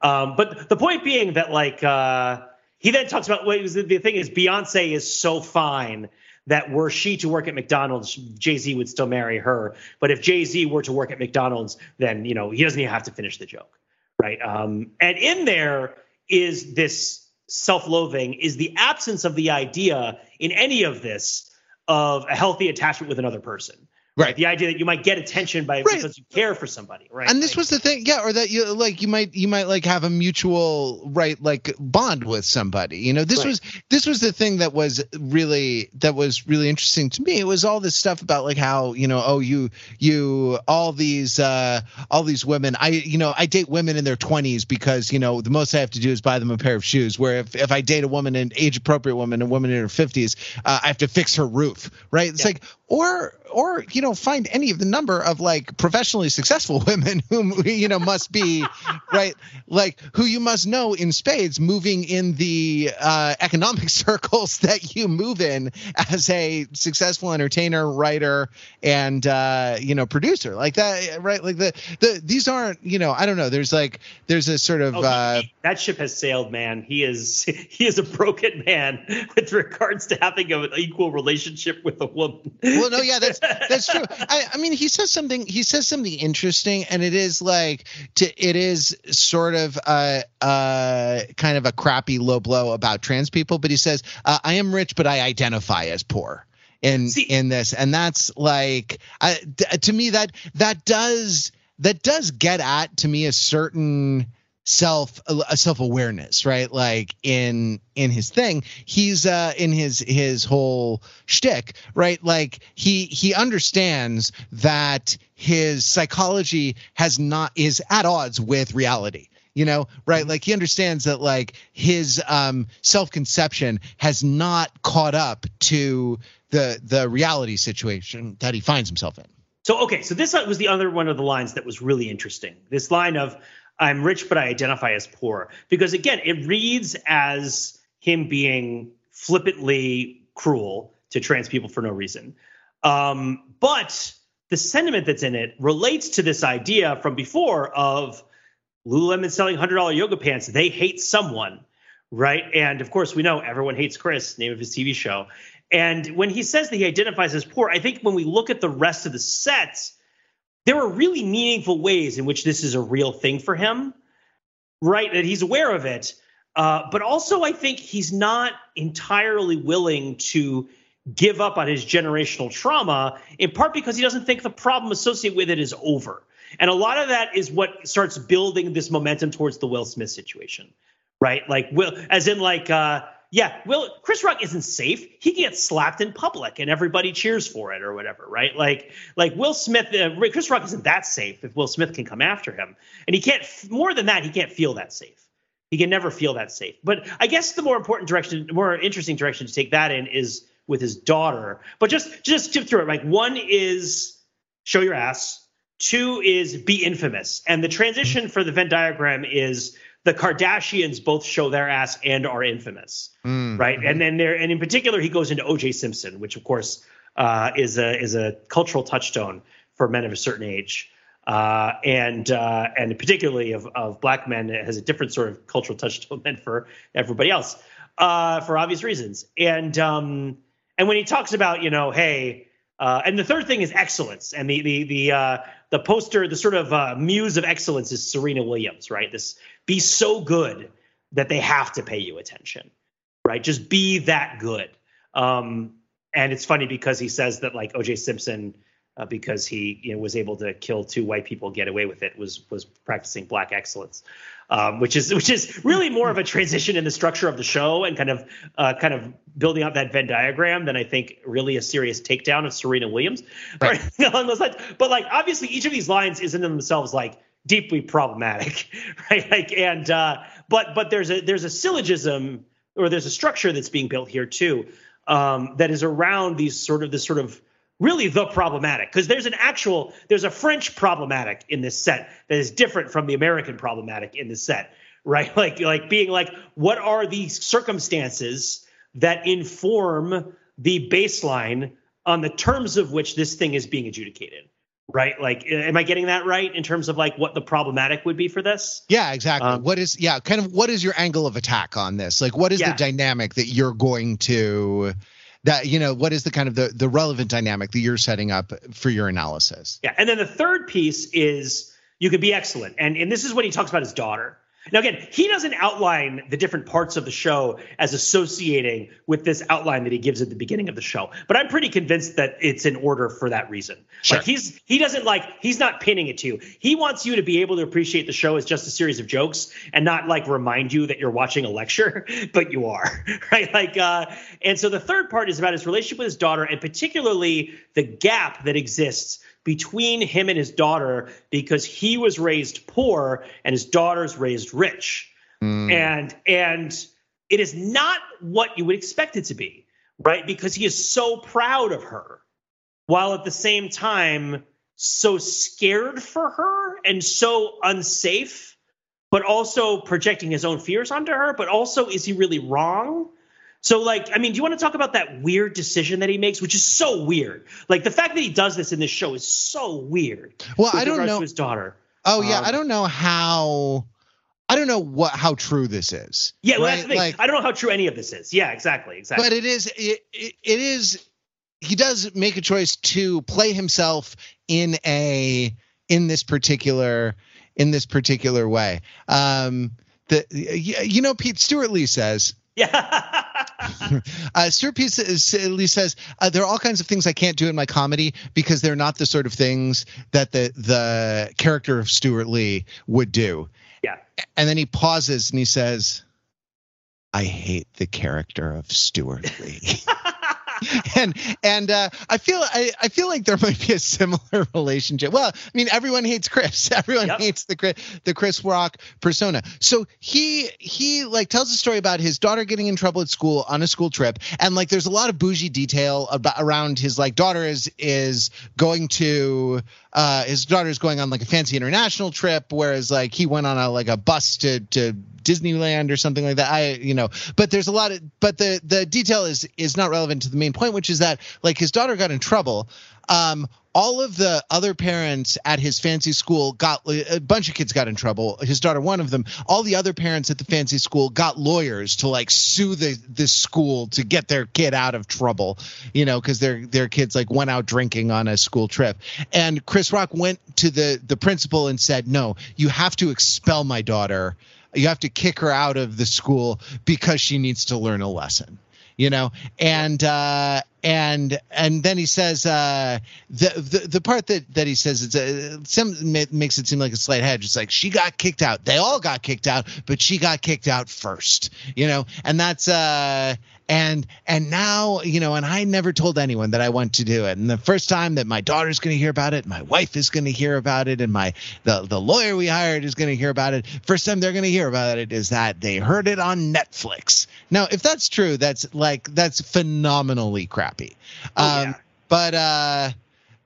Um, but the point being that, like, uh, he then talks about what the thing is Beyonce is so fine that were she to work at McDonald's, Jay Z would still marry her. But if Jay Z were to work at McDonald's, then you know he doesn't even have to finish the joke, right? Um, and in there is this self-loathing, is the absence of the idea in any of this of a healthy attachment with another person. Right. The idea that you might get attention by right. because you care for somebody, right? And this like, was the thing, yeah, or that you like you might you might like have a mutual right like bond with somebody. You know, this right. was this was the thing that was really that was really interesting to me. It was all this stuff about like how, you know, oh you you all these uh all these women, I you know, I date women in their 20s because, you know, the most I have to do is buy them a pair of shoes. Where if if I date a woman an age appropriate woman, a woman in her 50s, uh, I have to fix her roof, right? It's yeah. like or or you know find any of the number of like professionally successful women whom you know must be right like who you must know in spades moving in the uh, economic circles that you move in as a successful entertainer writer and uh, you know producer. Like that right like the the these aren't you know i don't know there's like there's a sort of oh, uh, that ship has sailed man. He is he is a broken man with regards to having an equal relationship with a woman well, no, yeah, that's that's true. I, I mean, he says something. He says something interesting, and it is like to it is sort of a, kind of a crappy low blow about trans people. But he says, uh, "I am rich, but I identify as poor." in See, in this and that's like uh, to me that that does that does get at to me a certain self a self awareness, right? Like in in his thing, he's uh in his his whole shtick, right? Like he he understands that his psychology has not is at odds with reality you know right like he understands that like his um self-conception has not caught up to the the reality situation that he finds himself in so okay so this was the other one of the lines that was really interesting this line of i'm rich but i identify as poor because again it reads as him being flippantly cruel to trans people for no reason um, but the sentiment that's in it relates to this idea from before of Lululemon selling $100 yoga pants. They hate someone, right? And of course, we know everyone hates Chris, name of his TV show. And when he says that he identifies as poor, I think when we look at the rest of the sets, there are really meaningful ways in which this is a real thing for him, right? That he's aware of it. Uh, but also, I think he's not entirely willing to give up on his generational trauma, in part because he doesn't think the problem associated with it is over. And a lot of that is what starts building this momentum towards the Will Smith situation, right? Like Will, as in like, uh, yeah, Will Chris Rock isn't safe. He gets slapped in public and everybody cheers for it or whatever, right? Like, like Will Smith, uh, Chris Rock isn't that safe if Will Smith can come after him, and he can't. More than that, he can't feel that safe. He can never feel that safe. But I guess the more important direction, more interesting direction to take that in is with his daughter. But just just skip through it. Like one is show your ass Two is be infamous. And the transition for the Venn diagram is the Kardashians both show their ass and are infamous, mm. right? And then there, and in particular, he goes into O.J. Simpson, which of course uh, is a is a cultural touchstone for men of a certain age, uh, and uh, and particularly of of black men, it has a different sort of cultural touchstone than for everybody else, uh, for obvious reasons. And um, and when he talks about, you know, hey, uh, and the third thing is excellence, and the the the uh, the poster, the sort of uh, muse of excellence is Serena Williams, right? This be so good that they have to pay you attention, right? Just be that good. Um, and it's funny because he says that like O.J. Simpson, uh, because he you know, was able to kill two white people, get away with it, was was practicing black excellence um, which is which is really more of a transition in the structure of the show and kind of uh, kind of building out that Venn diagram than I think really a serious takedown of Serena Williams right. along those lines. But like obviously each of these lines is in themselves like deeply problematic, right? Like and uh, but but there's a there's a syllogism or there's a structure that's being built here too um, that is around these sort of this sort of really the problematic because there's an actual there's a french problematic in this set that is different from the american problematic in this set right? Like like being like what are the circumstances that inform the baseline on the terms of which this thing is being adjudicated right? Like am i getting that right in terms of like what the problematic would be for this? Yeah exactly. Um, what is yeah kind of what is your angle of attack on this? Like what is yeah. the dynamic that you're going to that you know what is the kind of the the relevant dynamic that you're setting up for your analysis? Yeah and then the third piece is you could be excellent. And and this is what he talks about his daughter now, again, he doesn't outline the different parts of the show as associating with this outline that he gives at the beginning of the show. But I'm pretty convinced that it's in order for that reason. Sure. Like he's he doesn't like he's not pinning it to you. He wants you to be able to appreciate the show as just a series of jokes and not like remind you that you're watching a lecture, but you are, right? Like uh and so the third part is about his relationship with his daughter and particularly the gap that exists between him and his daughter because he was raised poor and his daughter's raised rich. Mm. And and it is not what you would expect it to be, right? Because he is so proud of her while at the same time so scared for her and so unsafe, but also projecting his own fears onto her. But also, is he really wrong? So, like, I mean, do you want to talk about that weird decision that he makes, which is so weird? Like, the fact that he does this in this show is so weird. Well, I don't know his daughter. Oh yeah, um, I don't know how. I don't know what how true this is. Yeah, well, right? that's the thing. Like, I don't know how true any of this is. Yeah, exactly, exactly. But it is. It, it, it is. He does make a choice to play himself in a in this particular in this particular way. Um, the you know Pete Stewart Lee says. Yeah. uh, Lee says uh, there are all kinds of things I can't do in my comedy because they're not the sort of things that the the character of Stewart Lee would do. Yeah. And then he pauses and he says, I hate the character of Stewart Lee. and and uh, I feel I, I feel like there might be a similar relationship. Well, I mean, everyone hates Chris. Everyone yep. hates the Chris the Chris Rock persona. So he he like tells a story about his daughter getting in trouble at school on a school trip, and like there's a lot of bougie detail about around his like daughter is is going to uh, his daughter's going on like a fancy international trip, whereas like he went on a like a bus to to Disneyland or something like that. I you know, but there's a lot of but the the detail is is not relevant to the main point, which is that like his daughter got in trouble. Um, all of the other parents at his fancy school got a bunch of kids got in trouble. His daughter, one of them. All the other parents at the fancy school got lawyers to like sue the the school to get their kid out of trouble. You know, because their their kids like went out drinking on a school trip. And Chris Rock went to the the principal and said, "No, you have to expel my daughter." You have to kick her out of the school because she needs to learn a lesson you know? And uh and and then he says uh the the, the part that that he says it's a, some makes it seem like a slight hedge. It's like she got kicked out. They all got kicked out but she got kicked out first you know? And that's uh and and now you know and i never told anyone that i want to do it. And the first time that my daughter's going to hear about it my wife is going to hear about it and my the the lawyer we hired is going to hear about it. First time they're going to hear about it is that they heard it on netflix. Now if that's true that's like that's phenomenally crappy. Oh, um yeah. but uh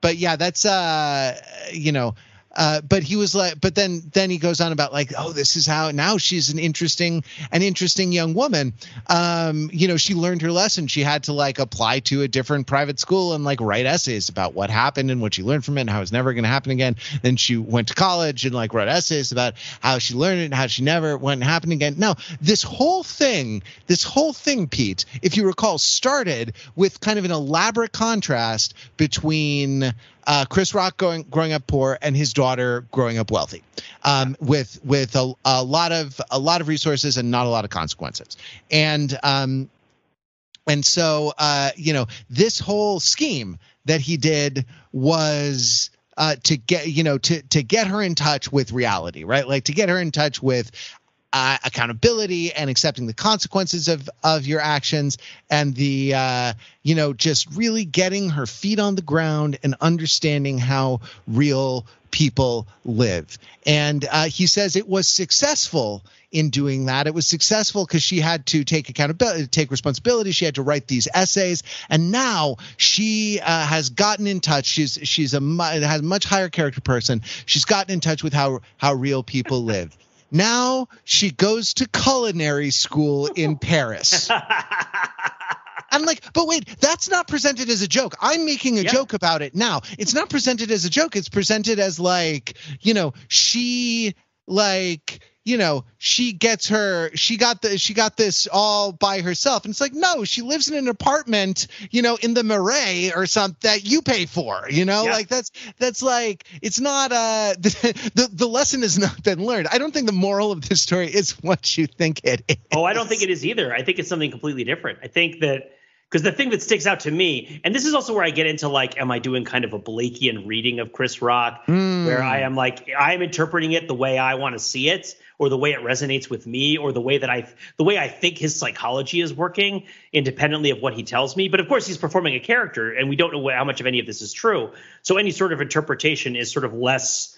but yeah that's uh you know uh, but he was like, but then then he goes on about like, oh, this is how now she's an interesting an interesting young woman. Um, you know, she learned her lesson. She had to like apply to a different private school and like write essays about what happened and what she learned from it and how it's never going to happen again. Then she went to college and like wrote essays about how she learned it and how she never went happen again. Now, this whole thing, this whole thing, Pete, if you recall, started with kind of an elaborate contrast between uh, Chris Rock going, growing up poor and his daughter growing up wealthy, um, with with a, a, lot of a lot of resources and not a lot of consequences. And um, and so uh, you know this whole scheme that he did was uh, to get you know to to get her in touch with reality, right? Like to get her in touch with uh, accountability and accepting the consequences of of your actions and the uh, you know just really getting her feet on the ground and understanding how real people live. And uh, he says it was successful in doing that. It was successful because she had to take accountability take responsibility. She had to write these essays. And now she uh, has gotten in touch. She's she's a has a much higher character person. She's gotten in touch with how how real people live now she goes to culinary school in Paris. I'm like, but wait, that's not presented as a joke. I'm making a yeah. joke about it now. It's not presented as a joke. It's presented as like, you know, she like you know she gets her she got the she got this all by herself. And it's like no she lives in an apartment you know in the marais or something that you pay for you know? Yeah. like that's that's like it's not uh the, the, the lesson has not been learned. I don't think the moral of this story is what you think it is. Oh i don't think it is either. I think it's something completely different. I think that because the thing that sticks out to me, and this is also where I get into like, am I doing kind of a Blakean reading of Chris Rock, mm. where I am like, I'm interpreting it the way I want to see it, or the way it resonates with me, or the way that I, the way I think his psychology is working, independently of what he tells me. But of course, he's performing a character, and we don't know how much of any of this is true. So any sort of interpretation is sort of less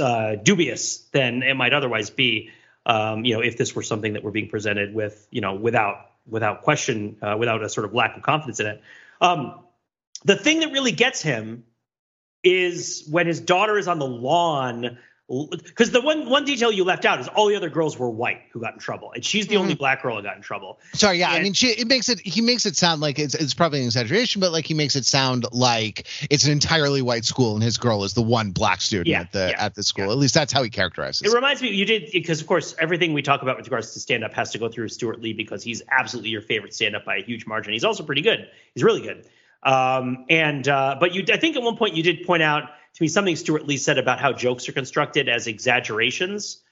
uh, dubious than it might otherwise be. Um, you know, if this were something that we're being presented with, you know, without without question, uh, without a sort of lack of confidence in it. Um, the thing that really gets him is when his daughter is on the lawn because the one one detail you left out is all the other girls were white who got in trouble, and she's the mm-hmm. only black girl who got in trouble. Sorry, yeah, and, I mean, she, it makes it he makes it sound like it's it's probably an exaggeration, but like he makes it sound like it's an entirely white school, and his girl is the one black student yeah, at the yeah, at the school. Yeah. At least that's how he characterizes. It it reminds me, you did because of course everything we talk about with regards to stand up has to go through Stewart Lee because he's absolutely your favorite stand up by a huge margin. He's also pretty good. He's really good. Um, and uh, but you, I think at one point you did point out to me something Stewart Lee said about how jokes are constructed as exaggerations.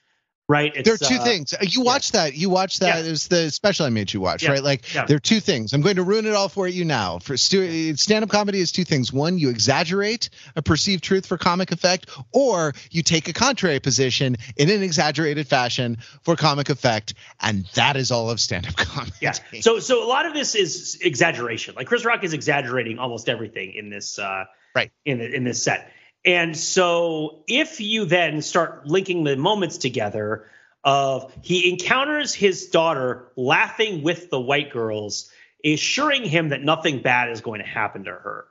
right? It's, there are two uh, things. Uh, you watch yeah. that. You watch that. Yeah. Is the special I made you watch, yeah. right? Like yeah. there are two things. I'm going to ruin it all for you now. For stand-up comedy is two things. One, you exaggerate a perceived truth for comic effect, or you take a contrary position in an exaggerated fashion for comic effect, and that is all of stand-up comedy. Yeah. So so a lot of this is exaggeration. Like Chris Rock is exaggerating almost everything in this. Uh, right. In the, in this set. And so if you then start linking the moments together of he encounters his daughter laughing with the white girls, assuring him that nothing bad is going to happen to her.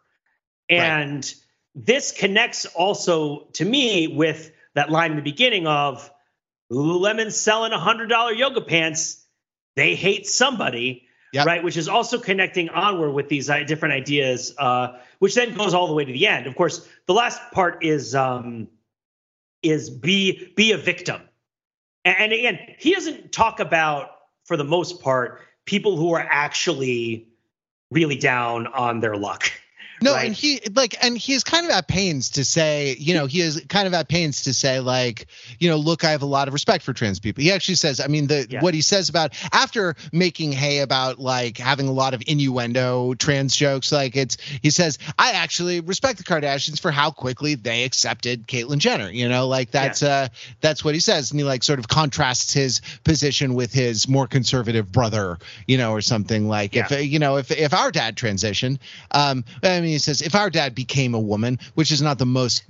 And right. this connects also to me with that line in the beginning of Lululemon's selling $100 yoga pants. They hate somebody. Yep. right? Which is also connecting onward with these uh, different ideas, uh, which then goes all the way to the end. Of course, the last part is um, is be be a victim, and, and again, he doesn't talk about for the most part people who are actually really down on their luck. No, right? and he like, and he's kind of at pains to say, you know, he is kind of at pains to say, like, you know, look, I have a lot of respect for trans people. He actually says, I mean, the yeah. what he says about after making hay about like having a lot of innuendo trans jokes, like it's he says, I actually respect the Kardashians for how quickly they accepted Caitlyn Jenner. You know, like that's yeah. uh that's what he says, and he like sort of contrasts his position with his more conservative brother, you know, or something like yeah. if you know if if our dad transitioned, um, I mean mean, he says, if our dad became a woman, which is not the most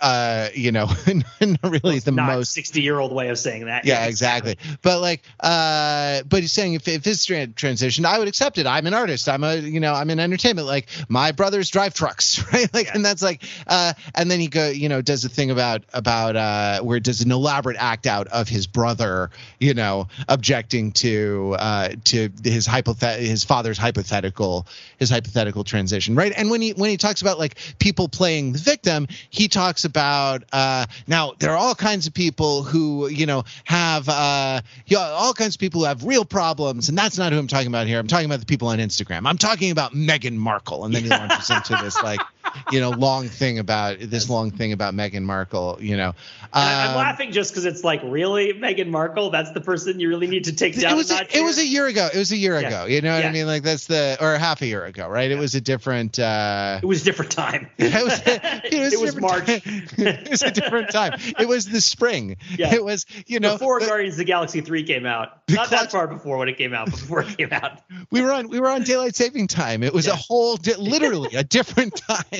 uh you know not really well, the not most 60 year old way of saying that. Yeah, exactly. but like uh but he's saying if, if his transition i would accept it. I'm an artist. I'm a you know i'm in entertainment. Like my brothers drive trucks right? Like yeah. and that's like uh and then he go you know does a thing about about uh where it does an elaborate act out of his brother you know objecting to uh to his hypothet his father's hypothetical his hypothetical transition right? And when he when he talks about like people playing the victim he talks talks about uh, now there are all kinds of people who you know have uh, you know, all kinds of people who have real problems, and that's not who I'm talking about here. I'm talking about the people on Instagram. I'm talking about Meghan Markle, and then he launches into this like you know long thing about this long thing about Meghan Markle. You know, um, I'm laughing just because it's like really Meghan Markle. That's the person you really need to take down. It was a, it was a year ago. It was a year yeah. ago. You know what yeah. I mean? Like that's the or half a year ago, right? Yeah. It was a different. uh It was a different time. it was. It was, it was March. it was a different time. It was the spring. Yeah. It was you know before the, Guardians of the Galaxy three came out. Not that far before when it came out. Before it came out. we were on we were on daylight saving time. It was a whole di- literally a different time.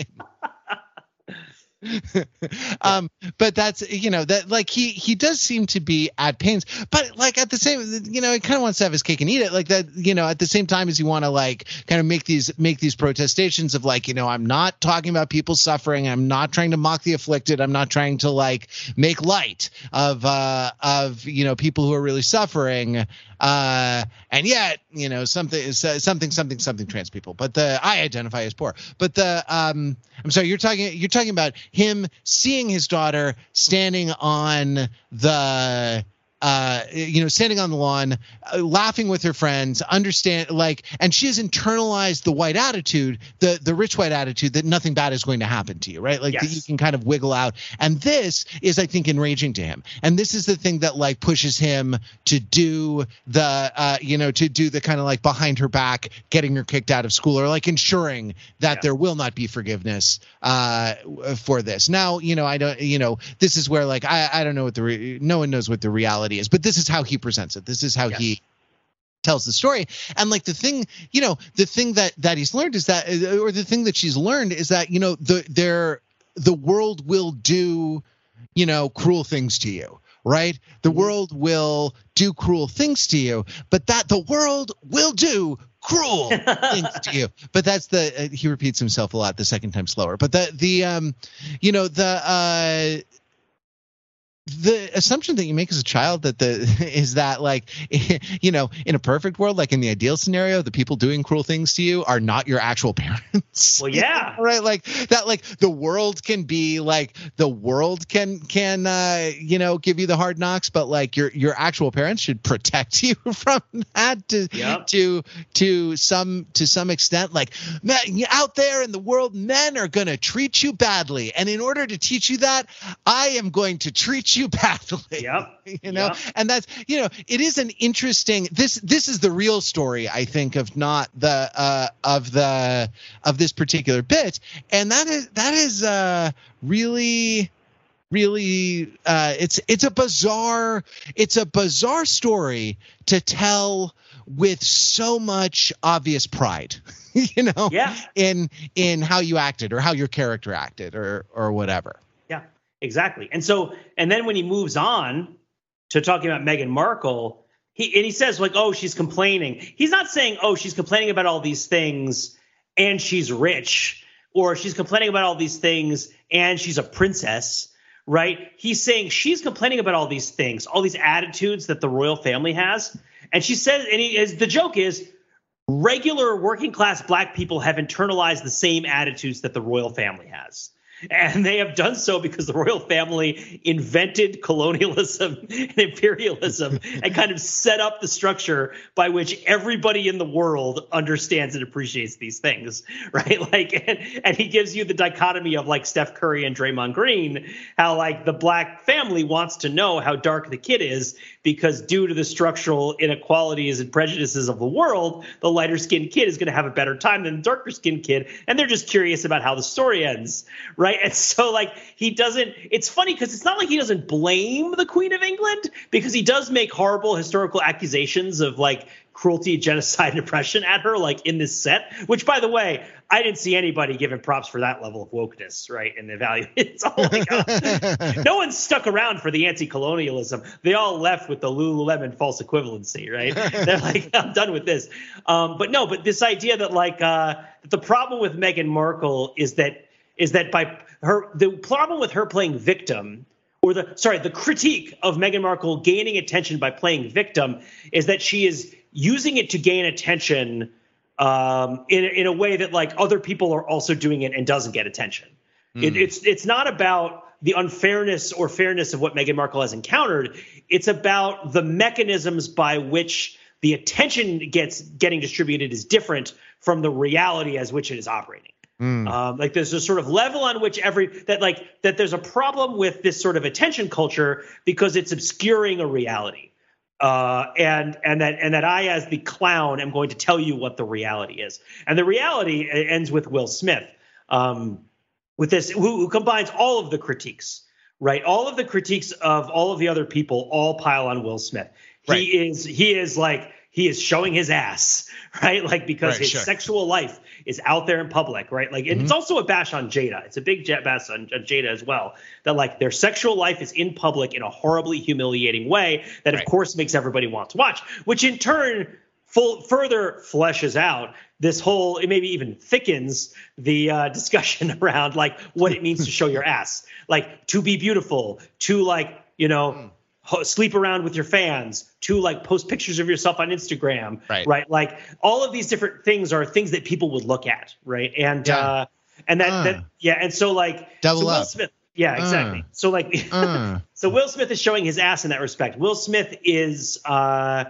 um but that's you know that like he he does seem to be at pains but like at the same you know he kind of wants to have his cake and eat it like that you know at the same time as you want to like kind of make these make these protestations of like you know i'm not talking about people suffering i'm not trying to mock the afflicted i'm not trying to like make light of uh of you know people who are really suffering uh, and yet, you know, something something, something, something trans people. But the I identify as poor. But the um, I'm sorry, you're talking you're talking about him seeing his daughter standing on the uh, you know, standing on the lawn, uh, laughing with her friends, understand like, and she has internalized the white attitude, the the rich white attitude that nothing bad is going to happen to you, right? Like yes. that you can kind of wiggle out. And this is, I think, enraging to him. And this is the thing that like pushes him to do the, uh, you know, to do the kind of like behind her back, getting her kicked out of school, or like ensuring that yeah. there will not be forgiveness uh, for this. Now, you know, I don't, you know, this is where like I I don't know what the re- no one knows what the reality reality is, but this is how he presents it. This is how yes. he tells the story and like the thing you know the thing that that he's learned is that uh, or the thing that she's learned is that you know the there the world will do you know cruel things to you right the mm-hmm. world will do cruel things to you but that the world will do cruel things to you but that's the uh, he repeats himself a lot the second time slower but the the um you know the uh the assumption that you make as a child that the is that like you know in a perfect world like in the ideal scenario the people doing cruel things to you are not your actual parents. Well yeah. right? Like that like the world can be like the world can can uh you know give you the hard knocks but like your your actual parents should protect you from that to yep. to to some to some extent. Like man out there in the world men are going to treat you badly. And in order to teach you that i am going to treat you you badly. Yep. You know, yep. and that's you know, it is an interesting. This this is the real story, I think, of not the uh, of the of this particular bit, and that is that is uh, really really uh, it's it's a bizarre it's a bizarre story to tell with so much obvious pride you know yeah. in in how you acted or how your character acted or or whatever exactly. And so and then when he moves on to talking about Meghan Markle he and he says like oh she's complaining. He's not saying oh she's complaining about all these things and she's rich or she's complaining about all these things and she's a princess right? He's saying she's complaining about all these things all these attitudes that the royal family has. And she says, and he is the joke is regular working class black people have internalized the same attitudes that the royal family has. And they have done so because the royal family invented colonialism and imperialism and kind of set up the structure by which everybody in the world understands and appreciates these things, right? Like, and, and he gives you the dichotomy of like Steph Curry and Draymond Green, how like the black family wants to know how dark the kid is because due to the structural inequalities and prejudices of the world, the lighter skinned kid is going to have a better time than the darker skinned kid. And they're just curious about how the story ends, right? And so, like, he doesn't, it's funny because it's not like he doesn't blame the Queen of England because he does make horrible historical accusations of like cruelty, genocide, and oppression at her, like in this set, which, by the way, I didn't see anybody giving props for that level of wokeness, right? And the value. It's all like, uh, no one stuck around for the anti-colonialism. They all left with the Lululemon false equivalency, right? They're like, I'm done with this. Um, but no, but this idea that like uh, that the problem with Meghan Markle is that is that by her the problem with her playing victim or the sorry the critique of Meghan Markle gaining attention by playing victim is that she is using it to gain attention um, in in a way that like other people are also doing it and doesn't get attention. Mm. It, it's it's not about the unfairness or fairness of what Meghan Markle has encountered. It's about the mechanisms by which the attention gets getting distributed is different from the reality as which it is operating. Mm. Um, like there's a sort of level on which every that like that there's a problem with this sort of attention culture because it's obscuring a reality. Uh, and and that and that I as the clown am going to tell you what the reality is. And the reality ends with Will Smith, um, with this who, who combines all of the critiques, right? All of the critiques of all of the other people all pile on Will Smith. Right. He is he is like he is showing his ass, right? Like because right, his sure. sexual life is out there in public, right? Like mm-hmm. it's also a bash on Jada. It's a big jet bash on, on, Jada as well. That like their sexual life is in public in a horribly humiliating way that right. of course makes everybody want to watch, which in turn full, further fleshes out this whole it maybe even thickens the uh, discussion around like what it means to show your ass like to be beautiful to like you know mm sleep around with your fans to like post pictures of yourself on Instagram, right? right? Like all of these different things are things that people would look at, right? And yeah. uh, and that, uh. that yeah, and so like double so Will up. Smith, yeah, exactly. Uh. So like, uh. so Will Smith is showing his ass in that respect. Will Smith is uh,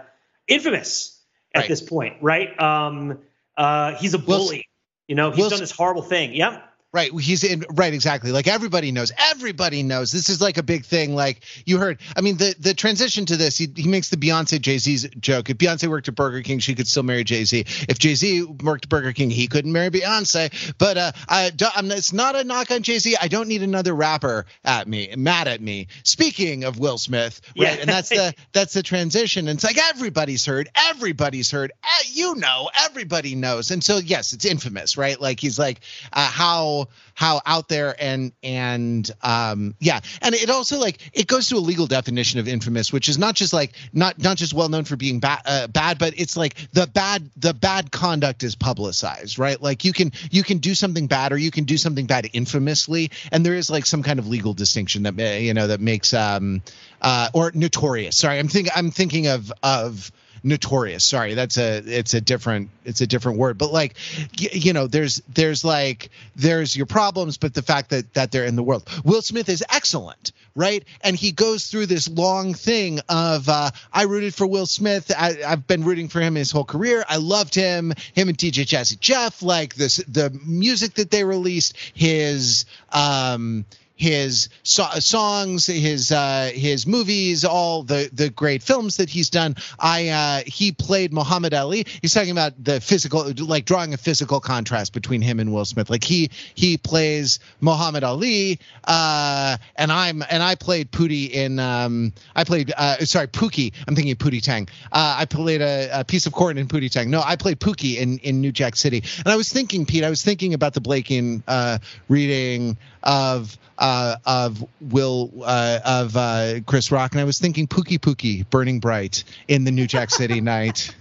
infamous at right. this point, right? Um, uh, he's a bully. Will, you know, he's Will, done this horrible thing. Yep. Right. He's in right, exactly. Like everybody knows. Everybody knows. This is like a big thing. Like you heard. I mean, the the transition to this, he, he makes the Beyonce Jay Z's joke. If Beyonce worked at Burger King, she could still marry Jay Z. If Jay Z worked at Burger King, he couldn't marry Beyonce. But uh, I, I'm, it's not a knock on Jay Z. I don't need another rapper at me, mad at me. Speaking of Will Smith, right? Yeah. and that's the that's the transition. And it's like everybody's heard. Everybody's heard. Uh, you know, everybody knows. And so yes, it's infamous, right? Like he's like uh, how how out there and and um yeah. And it also like it goes to a legal definition of infamous which is not just like not not just well known for being bad uh, bad but it's like the bad the bad conduct is publicized right? Like you can you can do something bad or you can do something bad infamously. And there is like some kind of legal distinction that you know that makes um uh or notorious. Sorry i'm thinking i'm thinking of of notorious. Sorry that's a it's a different it's a different word. But like y- you know there's there's like there's your problems but the fact that that they're in the world. Will smith is excellent right? And he goes through this long thing of uh, i rooted for will smith. I, have been rooting for him his whole career. I loved him. Him and dj jazzy jeff like this the music that they released his um his so- songs, his uh, his movies, all the the great films that he's done. I uh, he played Muhammad Ali. He's talking about the physical, like drawing a physical contrast between him and Will Smith. Like he he plays Muhammad Ali, uh, and I'm and I played Pootie in um, I played uh, sorry Pookie. I'm thinking Pootie Tang. Uh, I played a, a, piece of corn in Pootie Tang. No, I played Pookie in in New Jack City. And I was thinking, Pete, I was thinking about the Blakean uh, reading of uh, of Will uh, of uh, Chris Rock, and I was thinking Pookie Pookie burning bright in the New Jack City night.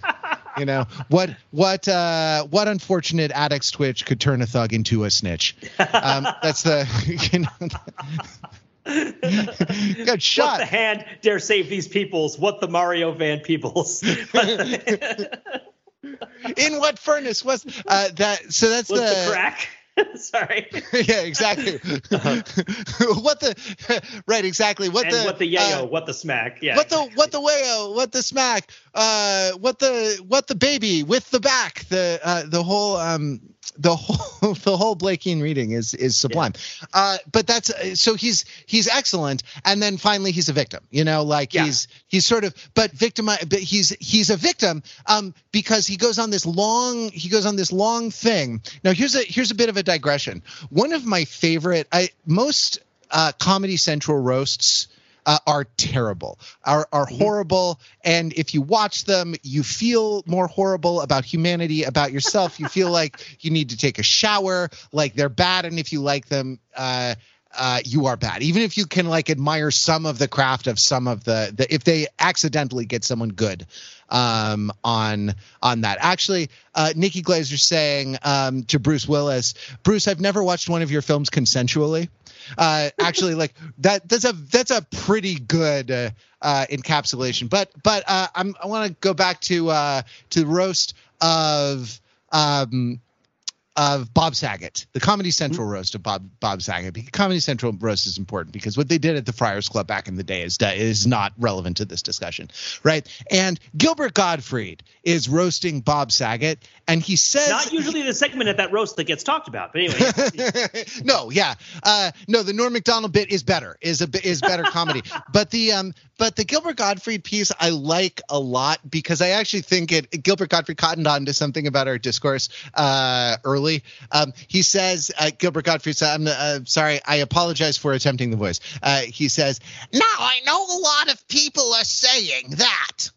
You know what? What? Uh, what unfortunate addict's twitch could turn a thug into a snitch? Um, that's the. You know, Good shot. What the hand dare save these peoples? What the Mario Van peoples? In what furnace was uh, that? So that's the, the crack. Sorry. yeah, exactly. Uh-huh. what the right? Exactly. What and the what the yayo? Uh, what the smack? Yeah. What the what the wayo? What the smack? Uh, what the what the baby with the back? The uh, the whole um the whole the whole Blakean reading is is sublime. Yeah. Uh, but that's so he's he's excellent, and then finally he's a victim. You know, like yeah. he's he's sort of but victim. But he's he's a victim um, because he goes on this long he goes on this long thing. Now here's a here's a bit of a digression. One of my favorite I most uh, Comedy Central roasts uh, are terrible, are are mm-hmm. horrible. And if you watch them, you feel more horrible about humanity, about yourself. you feel like you need to take a shower, like they're bad. And if you like them, uh, uh, you are bad. Even if you can like admire some of the craft of some of the, the if they accidentally get someone good um, on on that. Actually, uh, Nikki Glazer saying um, to Bruce Willis, Bruce, I've never watched one of your films consensually uh, actually like that that's a that's a pretty good uh, uh, encapsulation. But but uh, I want to go back to uh, to the roast of um, of Bob Saget, the Comedy Central mm-hmm. roast of Bob Bob Saget. Comedy Central roast is important because what they did at the Friars Club back in the day is is not relevant to this discussion, right? And Gilbert Gottfried is roasting Bob Saget, and he says not usually the segment at that roast that gets talked about, but anyway. no, yeah, uh, no, the Norm Macdonald bit is better, is a is better comedy, but the um, but the Gilbert Gottfried piece I like a lot because I actually think it Gilbert Gottfried cottoned on to something about our discourse uh, early. Um, he says uh, Gilbert Gottfried said, "I'm uh, sorry, I apologize for attempting the voice." Uh, he says, "Now I know a lot of people are saying that."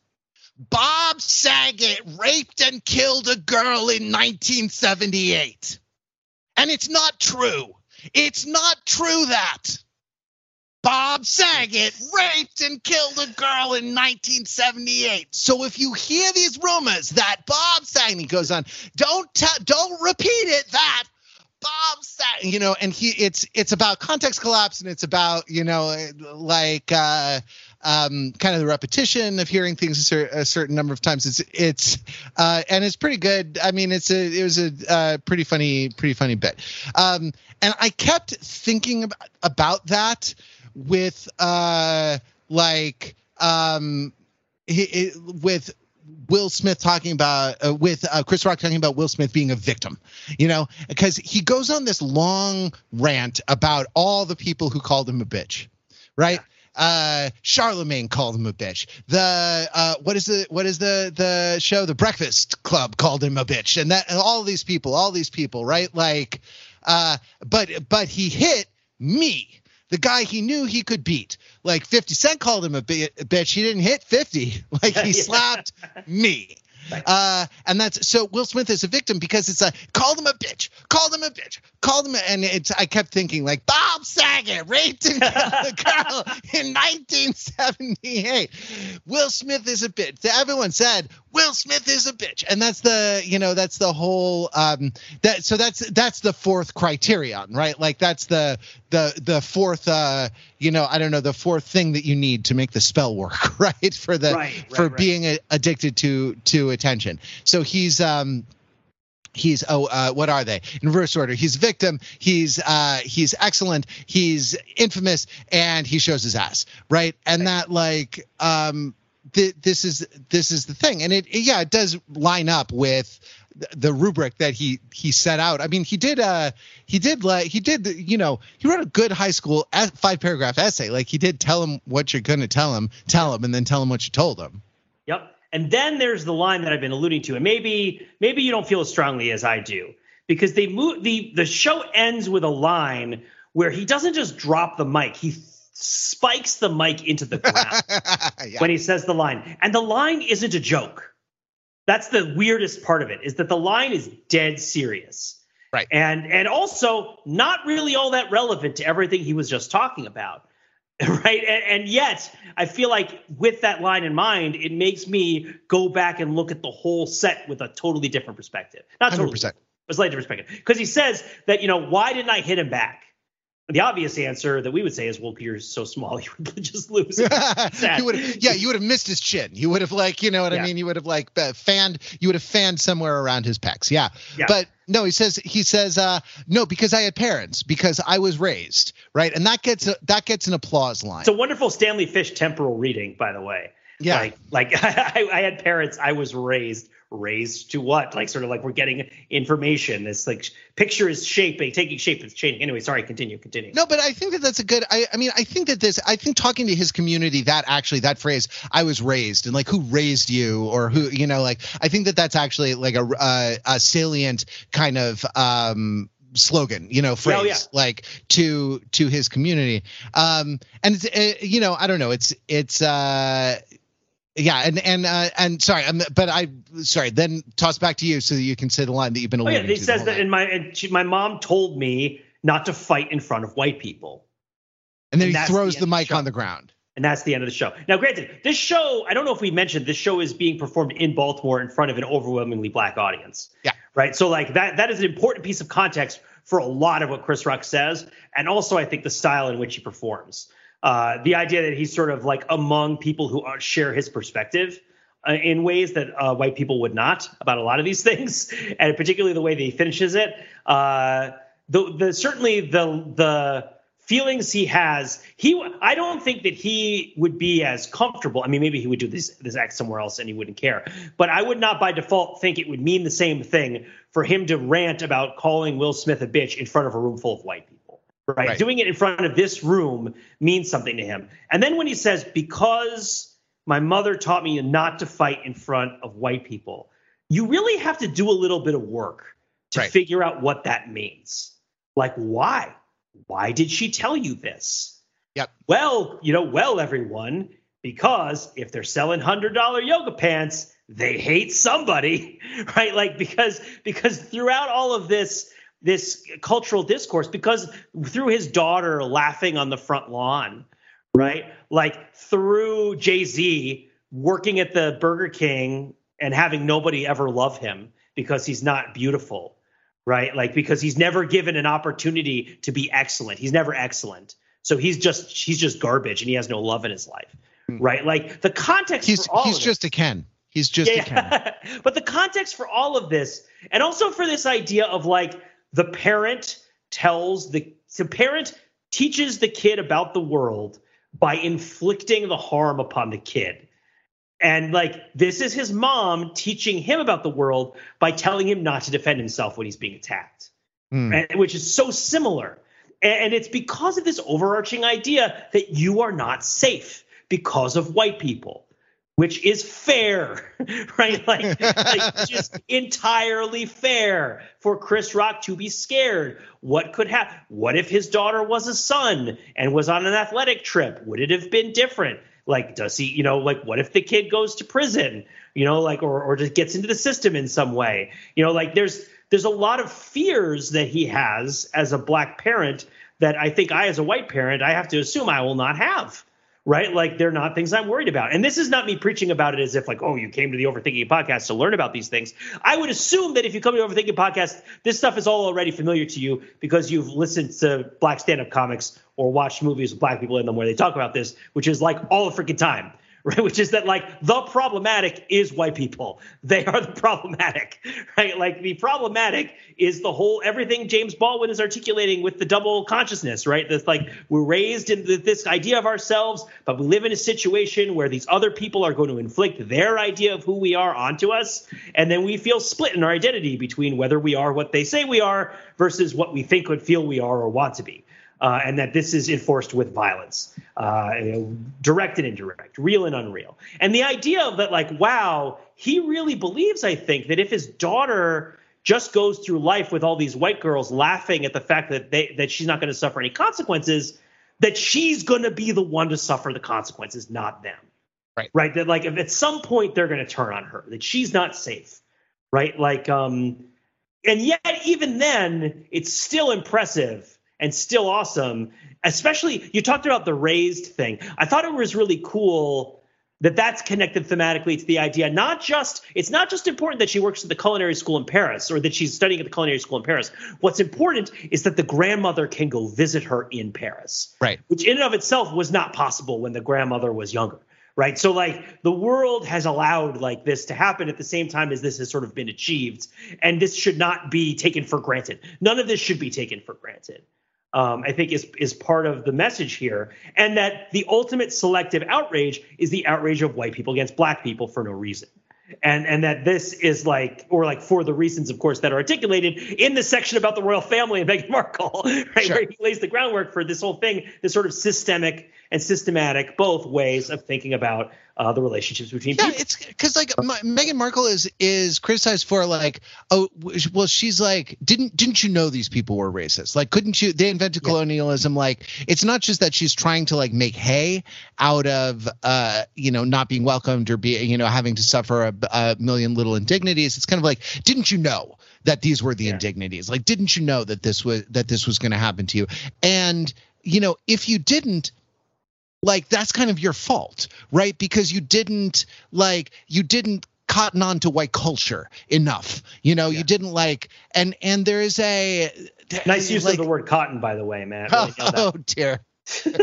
Bob Saget raped and killed a girl in 1978. And it's not true. It's not true that. Bob Saget raped and killed a girl in 1978. So if you hear these rumors that Bob Saget, goes on, don't t- don't repeat it. That Bob Saget, you know, and he it's it's about context collapse and it's about you know like uh, um, kind of the repetition of hearing things a, cer- a, certain number of times. It's it's uh, and it's pretty good. I mean, it's a it was a uh, pretty funny pretty funny bit. Um, and I kept thinking about, about that with uh like um he, with Will Smith talking about uh, with uh, Chris Rock talking about Will Smith being a victim, you know, because he goes on this long rant about all the people who called him a bitch, right? Yeah. Uh, Charlamagne called him a bitch. The uh, what is the what is the the show? The Breakfast Club called him a bitch, and that and all these people, all these people, right? Like, uh, but but he hit me the guy he knew he could beat. Like 50 Cent called him a, bitch. He didn't hit 50. Like he slapped me. Uh, and that's so Will Smith is a victim because it's a call them a bitch, called them a bitch, called them, a, and it's I kept thinking like Bob Saget raped and a girl in 1978. Will Smith is a bitch. Everyone said Will Smith is a bitch, and that's the you know that's the whole um that so that's that's the fourth criterion, right? Like that's the the the fourth uh you know I don't know the fourth thing that you need to make the spell work, right? For the right, for right. being a, addicted to to attention. So he's um he's oh uh, what are they? In reverse order. He's victim. He's uh he's excellent. He's infamous. And he shows his ass right? And that like um th- this is this is the thing. And it, it yeah it does line up with the rubric that he he set out. I mean, he did uh he did like he did you know he wrote a good high school five paragraph essay. Like he did tell him what you're going to tell him, tell him, and then tell him what you told him. Yep. And then there's the line that I've been alluding to, and maybe maybe you don't feel as strongly as I do because they move the the show ends with a line where he doesn't just drop the mic, he spikes the mic into the ground yeah. when he says the line, and the line isn't a joke. That's the weirdest part of it is that the line is dead serious. Right. And and also not really all that relevant to everything he was just talking about. right and, and, yet i feel like with that line in mind it makes me go back and look at the whole set with a totally different perspective not totally 100%. a slightly different perspective because he says that you know why didn't i hit him back the obvious answer that we would say is, well, you're so small, you would just lose. you would yeah, you would have missed his chin. You would have like, you know what yeah. I mean? You would have like uh, fanned, you would have fanned somewhere around his pecs. Yeah. yeah. But no, he says, he says, uh, no, because I had parents, because I was raised, right? And that gets, a, that gets an applause line. It's a wonderful Stanley Fish temporal reading, by the way. Yeah. Like, like I, I had parents, I was raised raised to what? Like sort of like we're getting information. This like picture is shaping, taking shape. It's changing. Anyway, sorry. Continue. Continue. No, but I think that that's a good. I, I mean, I think that this. I think talking to his community, that actually that phrase, "I was raised," and like who raised you, or who you know, like I think that that's actually like a a, a salient kind of. um slogan you know phrase oh, yeah. like to to his community um and it's uh, you know i don't know it's it's uh yeah, and and uh, and sorry, I'm, but I sorry. Then toss back to you so that you can say the line that you've been oh, yeah, he to. Says that in my and she, my mom told me not to fight in front of white people. And then and he throws the, the mic the on the ground. And that's the end of the show. Now, granted, this show, I don't know if we mentioned this show is being performed in Baltimore in front of an overwhelmingly black audience. Yeah. Right. So like that that is an important piece of context for a lot of what Chris Rock says, and also I think the style in which he performs uh, the idea that he's sort of like among people who share his perspective uh, in ways that uh, white people would not about a lot of these things, and particularly the way that he finishes it. Uh, the, the certainly the the feelings he has, he I don't think that he would be as comfortable. I mean, maybe he would do this this act somewhere else and he wouldn't care, but I would not by default think it would mean the same thing for him to rant about calling Will Smith a bitch in front of a room full of white people. Right? right? Doing it in front of this room means something to him. And then when he says, because my mother taught me not to fight in front of white people, you really have to do a little bit of work to right. figure out what that means. Like, why? Why did she tell you this? Yep. Well, you know, well, everyone, because if they're selling hundred dollar yoga pants, they hate somebody, right? Like because because throughout all of this, this cultural discourse because through his daughter laughing on the front lawn, right? Like through Jay Z working at the Burger King and having nobody ever love him because he's not beautiful, right? Like because he's never given an opportunity to be excellent. He's never excellent. So he's just he's just garbage and he has no love in his life. Hmm. Right? Like the context he's, he's just a Ken. He's just yeah, a Ken. but the context for all of this and also for this idea of like the parent tells the the parent teaches the kid about the world by inflicting the harm upon the kid. And like this is his mom teaching him about the world by telling him not to defend himself when he's being attacked. Mm. And, which is so similar. And it's because of this overarching idea that you are not safe because of white people which is fair, right? Like, like just entirely fair for Chris Rock to be scared. What could happen? What if his daughter was a son and was on an athletic trip? Would it have been different? Like, does he, you know, like, what if the kid goes to prison, you know, like, or, or just gets into the system in some way? You know, like, there's, there's a lot of fears that he has as a black parent that I think I, as a white parent, I have to assume I will not have right? Like they're not things I'm worried about. And this is not me preaching about it as if like, oh, you came to the Overthinking podcast to learn about these things. I would assume that if you come to Overthinking podcast, this stuff is all already familiar to you because you've listened to black stand-up comics or watched movies with black people in them where they talk about this, which is like all the freaking time. right? Which is that like the problematic is white people. They are the problematic, right? Like the problematic is the whole everything James Baldwin is articulating with the double consciousness, right? That's like we're raised in this idea of ourselves, but we live in a situation where these other people are going to inflict their idea of who we are onto us, and then we feel split in our identity between whether we are what they say we are versus what we think would feel we are or want to be uh, and that this is enforced with violence, uh, you know, direct and indirect, real and unreal. And the idea of that, like, wow, he really believes, I think, that if his daughter just goes through life with all these white girls laughing at the fact that they that she's not going to suffer any consequences, that she's going to be the one to suffer the consequences, not them. Right. Right. That like if at some point they're going to turn on her, that she's not safe. Right. Like um, and yet even then, it's still impressive and still awesome. Especially, you talked about the raised thing. I thought it was really cool that that's connected thematically to the idea not just it's not just important that she works at the culinary school in paris or that she's studying at the culinary school in paris what's important is that the grandmother can go visit her in paris right which in and of itself was not possible when the grandmother was younger right so like the world has allowed like this to happen at the same time as this has sort of been achieved and this should not be taken for granted none of this should be taken for granted um, I think is is part of the message here, and that the ultimate selective outrage is the outrage of white people against black people for no reason. And and that this is like, or like for the reasons, of course, that are articulated in the section about the royal family and Meghan Markle, right, sure. where he lays the groundwork for this whole thing, this sort of systemic and systematic, both ways of thinking about uh, the relationships between yeah, people. it's because like my, Meghan Markle is is criticized for like oh well she's like didn't didn't you know these people were racist like couldn't you they invented yeah. colonialism like it's not just that she's trying to like make hay out of uh you know not being welcomed or be you know having to suffer a, a million little indignities it's kind of like didn't you know that these were the yeah. indignities like didn't you know that this was that this was going to happen to you and you know if you didn't like that's kind of your fault, right? Because you didn't like you didn't cotton on to white culture enough. You know, yeah. you didn't like and and there is a nice use like, of the word cotton, by the way, man. Really oh dear. Don't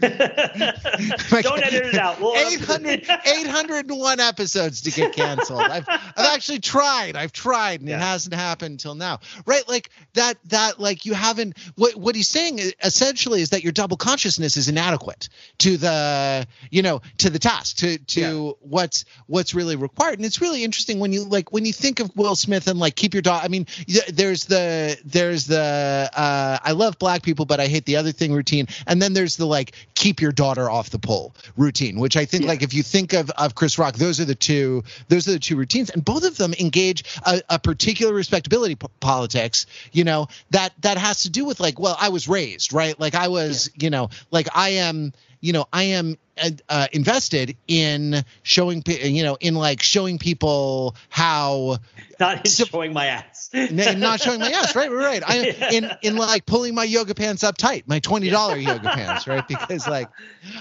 edit it out. We'll 800, 801 episodes to get canceled. I've, I've actually tried. I've tried, and yeah. it hasn't happened until now. Right? Like that. That like you haven't. What what he's saying essentially is that your double consciousness is inadequate to the you know to the task to to yeah. what's what's really required. And it's really interesting when you like when you think of Will Smith and like keep your dog. I mean, there's the there's the uh, I love black people, but I hate the other thing routine, and then there's there's the like keep your daughter off the pole routine, which I think yeah. like if you think of of Chris Rock, those are the two those are the two routines, and both of them engage a, a particular respectability p- politics. You know that that has to do with like well I was raised right like I was yeah. you know like I am you know i am uh, uh, invested in showing you know in like showing people how not showing my ass not showing my ass right right i yeah. in in like pulling my yoga pants up tight my $20 yeah. yoga pants right because like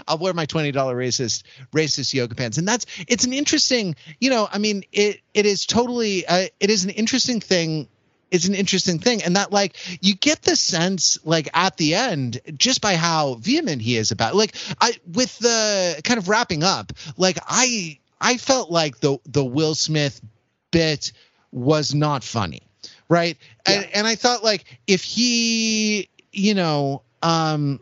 i'll wear my $20 racist racist yoga pants and that's it's an interesting you know i mean it it is totally uh, it is an interesting thing is an interesting thing and that like you get the sense like at the end just by how vehement he is about it. like i with the kind of wrapping up like i i felt like the the will smith bit was not funny right yeah. and and i thought like if he you know um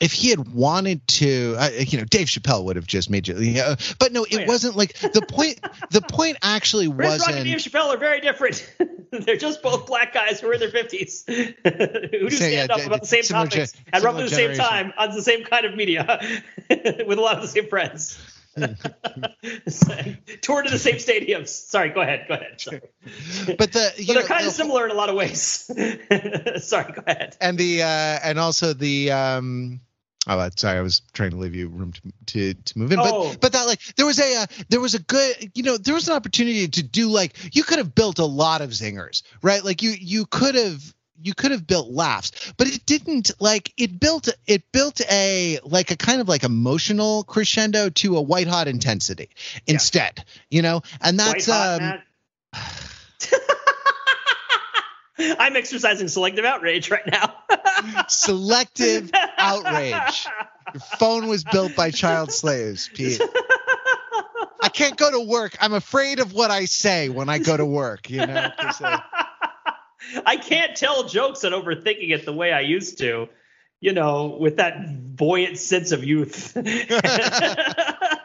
if he had wanted to, uh, you know, Dave Chappelle would have just made you. you know, but no, it oh, yeah. wasn't like the point. the point actually Chris wasn't. Rock and Dave Chappelle are very different. They're just both black guys who are in their fifties who do stand yeah, up about the same topics ge- at roughly the same time on the same kind of media with a lot of the same friends. Tour to the same stadiums. Sorry, go ahead. Go ahead. Sorry. But the but they're kind of similar in a lot of ways. Sorry, go ahead. And the uh, and also the um Oh, sorry, I was trying to leave you room to to, to move in, but oh. but that like there was a uh, there was a good you know there was an opportunity to do like you could have built a lot of zingers, right? Like you you could have you could have built laughs but it didn't like it built it built a like a kind of like emotional crescendo to a white hot intensity instead yeah. you know and that's hot, um I'm exercising selective outrage right now. selective outrage. Your phone was built by child slaves, Pete. I can't go to work. I'm afraid of what I say when I go to work, you know? Uh, I can't tell jokes and overthinking it the way I used to, you know, with that buoyant sense of youth.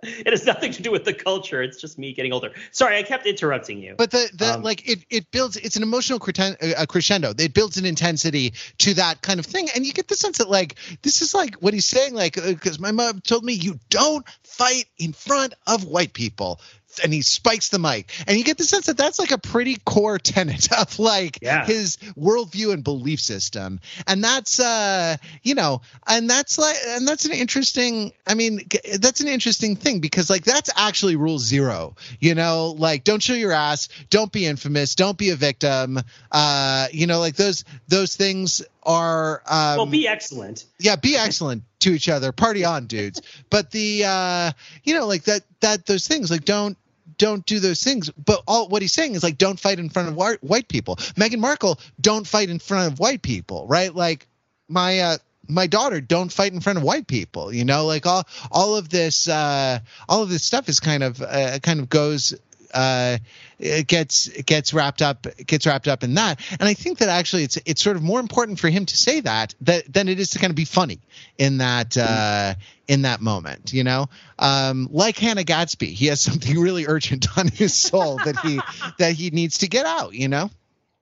it has nothing to do with the culture. It's just me getting older. Sorry, I kept interrupting you. But the, the um, like it it builds. It's an emotional crescendo. It builds an intensity to that kind of thing, and you get the sense that like this is like what he's saying. Like because uh, my mom told me you don't fight in front of white people and he spikes the mic. And you get the sense that that's like a pretty core tenet of like yeah. his worldview and belief system. And that's uh you know and that's like and that's an interesting i mean that's an interesting thing because like that's actually rule zero you know? Like don't show your ass. Don't be infamous. Don't be a victim. Uh you know like those those things are um, well be excellent. Yeah be excellent to each other. Party on dudes. But the uh you know like that that those things like don't don't do those things. But all what he's saying is like don't fight in front of white, white people. Meghan markle don't fight in front of white people right? Like my uh my daughter don't fight in front of white people you know? Like all all of this uh all of this stuff is kind of uh, kind of goes uh, it gets it gets wrapped up gets wrapped up in that. And I think that actually it's it's sort of more important for him to say that that than it is to kind of be funny in that uh, in that moment. You know, um, like Hannah Gadsby, he has something really urgent on his soul that he that he needs to get out. You know.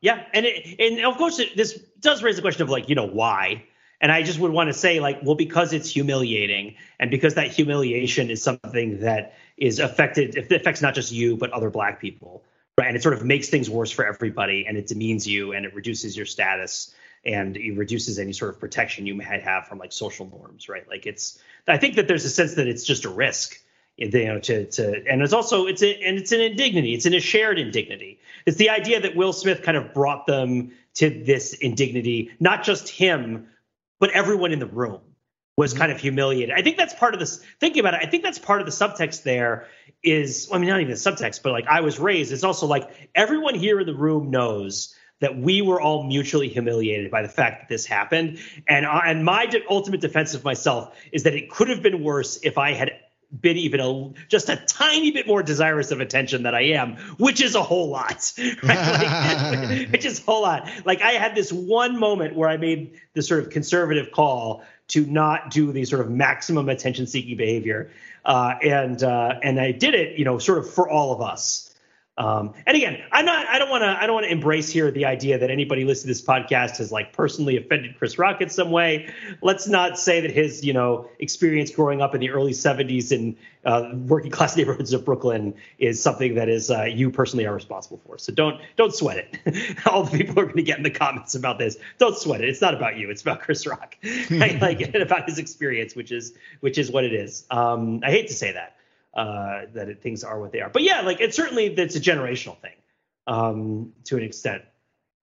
Yeah, and it, and of course it, this does raise the question of like you know why. And I just would want to say, like, well, because it's humiliating, and because that humiliation is something that is affected it affects not just you but other black people right? And it sort of makes things worse for everybody and it demeans you and it reduces your status and it reduces any sort of protection you might have from like social norms right? Like it's i think that there's a sense that it's just a risk you know to to and it's also it's a, and it's an indignity. It's in a shared indignity. It's the idea that will smith kind of brought them to this indignity not just him but everyone in the room was mm-hmm. kind of humiliated. I think that's part of this. Thinking about it, I think that's part of the subtext. There is, I mean, not even the subtext, but like I was raised. It's also like everyone here in the room knows that we were all mutually humiliated by the fact that this happened. And uh, and my de- ultimate defense of myself is that it could have been worse if I had been even a just a tiny bit more desirous of attention than I am, which is a whole lot, right? like, which is a whole lot. Like I had this one moment where I made this sort of conservative call to not do the sort of maximum attention seeking behavior. Uh, and uh, and I did it, you know, sort of for all of us. Um, and again, I'm not. I don't want to. I don't want to embrace here the idea that anybody listening to this podcast has like personally offended Chris Rock in some way. Let's not say that his, you know, experience growing up in the early '70s in uh, working class neighborhoods of Brooklyn is something that is uh, you personally are responsible for. So don't don't sweat it. All the people are going to get in the comments about this. Don't sweat it. It's not about you. It's about Chris Rock. like about his experience, which is which is what it is. Um, I hate to say that uh, that it, things are what they are. But yeah, like it's certainly it's a generational thing um, to an extent.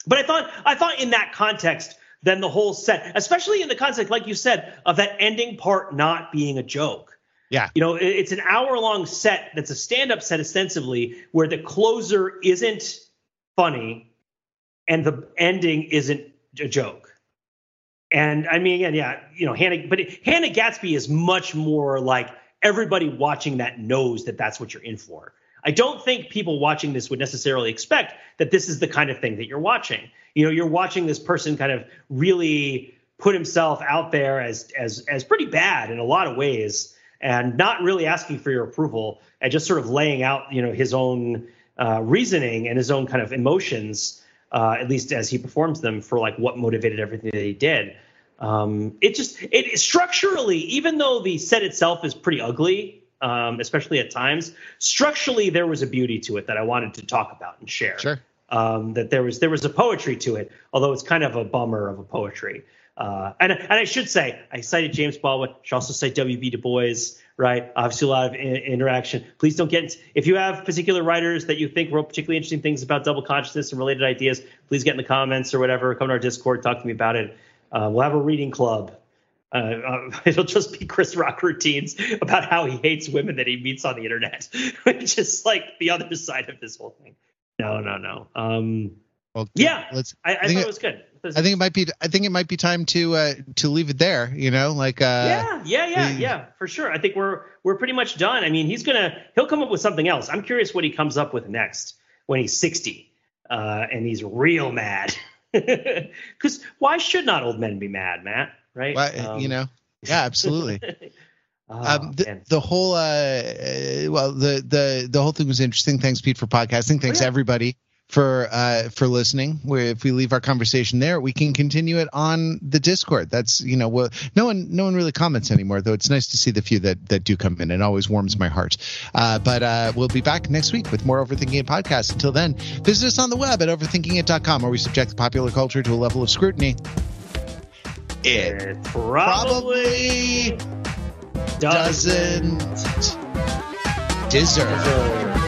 But I thought I thought in that context, then the whole set, especially in the context, like you said, of that ending part not being a joke. Yeah. You know, it's an hour long set that's a stand up set ostensibly where the closer isn't funny and the ending isn't a joke. And I mean, again, yeah, you know, Hannah, but Hannah Gadsby is much more like everybody watching that knows that that's what you're in for. I don't think people watching this would necessarily expect that this is the kind of thing that you're watching. You know, you're watching this person kind of really put himself out there as as as pretty bad in a lot of ways and not really asking for your approval and just sort of laying out, you know, his own uh, reasoning and his own kind of emotions, uh, at least as he performs them for like what motivated everything that he did. Um, it just it structurally, even though the set itself is pretty ugly, um, especially at times, structurally there was a beauty to it that I wanted to talk about and share. Sure. Um, that there was there was a poetry to it, although it's kind of a bummer of a poetry. Uh, and and I should say I cited James Baldwin. I should also cite W.B. Du Bois. Right, obviously a lot of in- interaction. Please don't get if you have particular writers that you think wrote particularly interesting things about double consciousness and related ideas. Please get in the comments or whatever. Come to our Discord, talk to me about it. Uh, we'll have a reading club. Uh, uh, it'll just be Chris Rock routines about how he hates women that he meets on the internet, which is like the other side of this whole thing. No, no, no. Um, Well, yeah, let's. I, I, I thought it was good. I think it might be. I think it might be time to uh, to leave it there. You know, like uh, yeah, yeah, yeah, we, yeah, for sure. I think we're we're pretty much done. I mean, he's gonna he'll come up with something else. I'm curious what he comes up with next when he's 60 uh, and he's real mad. Because why should not old men be mad, Matt? Right? Well, um, you know, yeah, absolutely. oh, um, the, the, whole uh, well, the the the whole thing was interesting. Thanks, Pete, for podcasting. Thanks, oh, yeah. everybody for uh, for listening. Where if we leave our conversation there, we can continue it on the Discord. That's you know, well, no one no one really comments anymore, though. It's nice to see the few that that do come in. It always warms my heart. Uh, but uh, we'll be back next week with more Overthinking It podcast. Until then, visit us on the web at overthinkingit.com, where we subject the popular culture to a level of scrutiny. It, it probably, probably doesn't, deserve. deserve.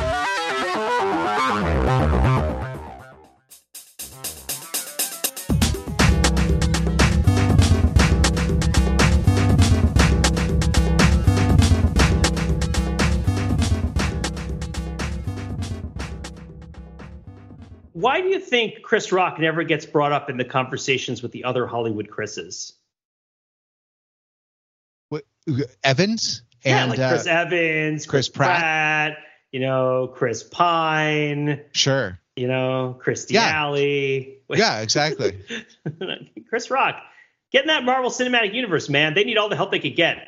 Why do you think Chris Rock never gets brought up in the conversations with the other Hollywood Chris's? What, Evans? Yeah, and, like Chris uh, Evans, Chris, Chris Pratt. Pratt. you know, Chris Pine. Sure. You know, Chris D'Elia. Yeah, yeah exactly. Chris Rock. Get in that Marvel Cinematic Universe, man. They need all the help they could get.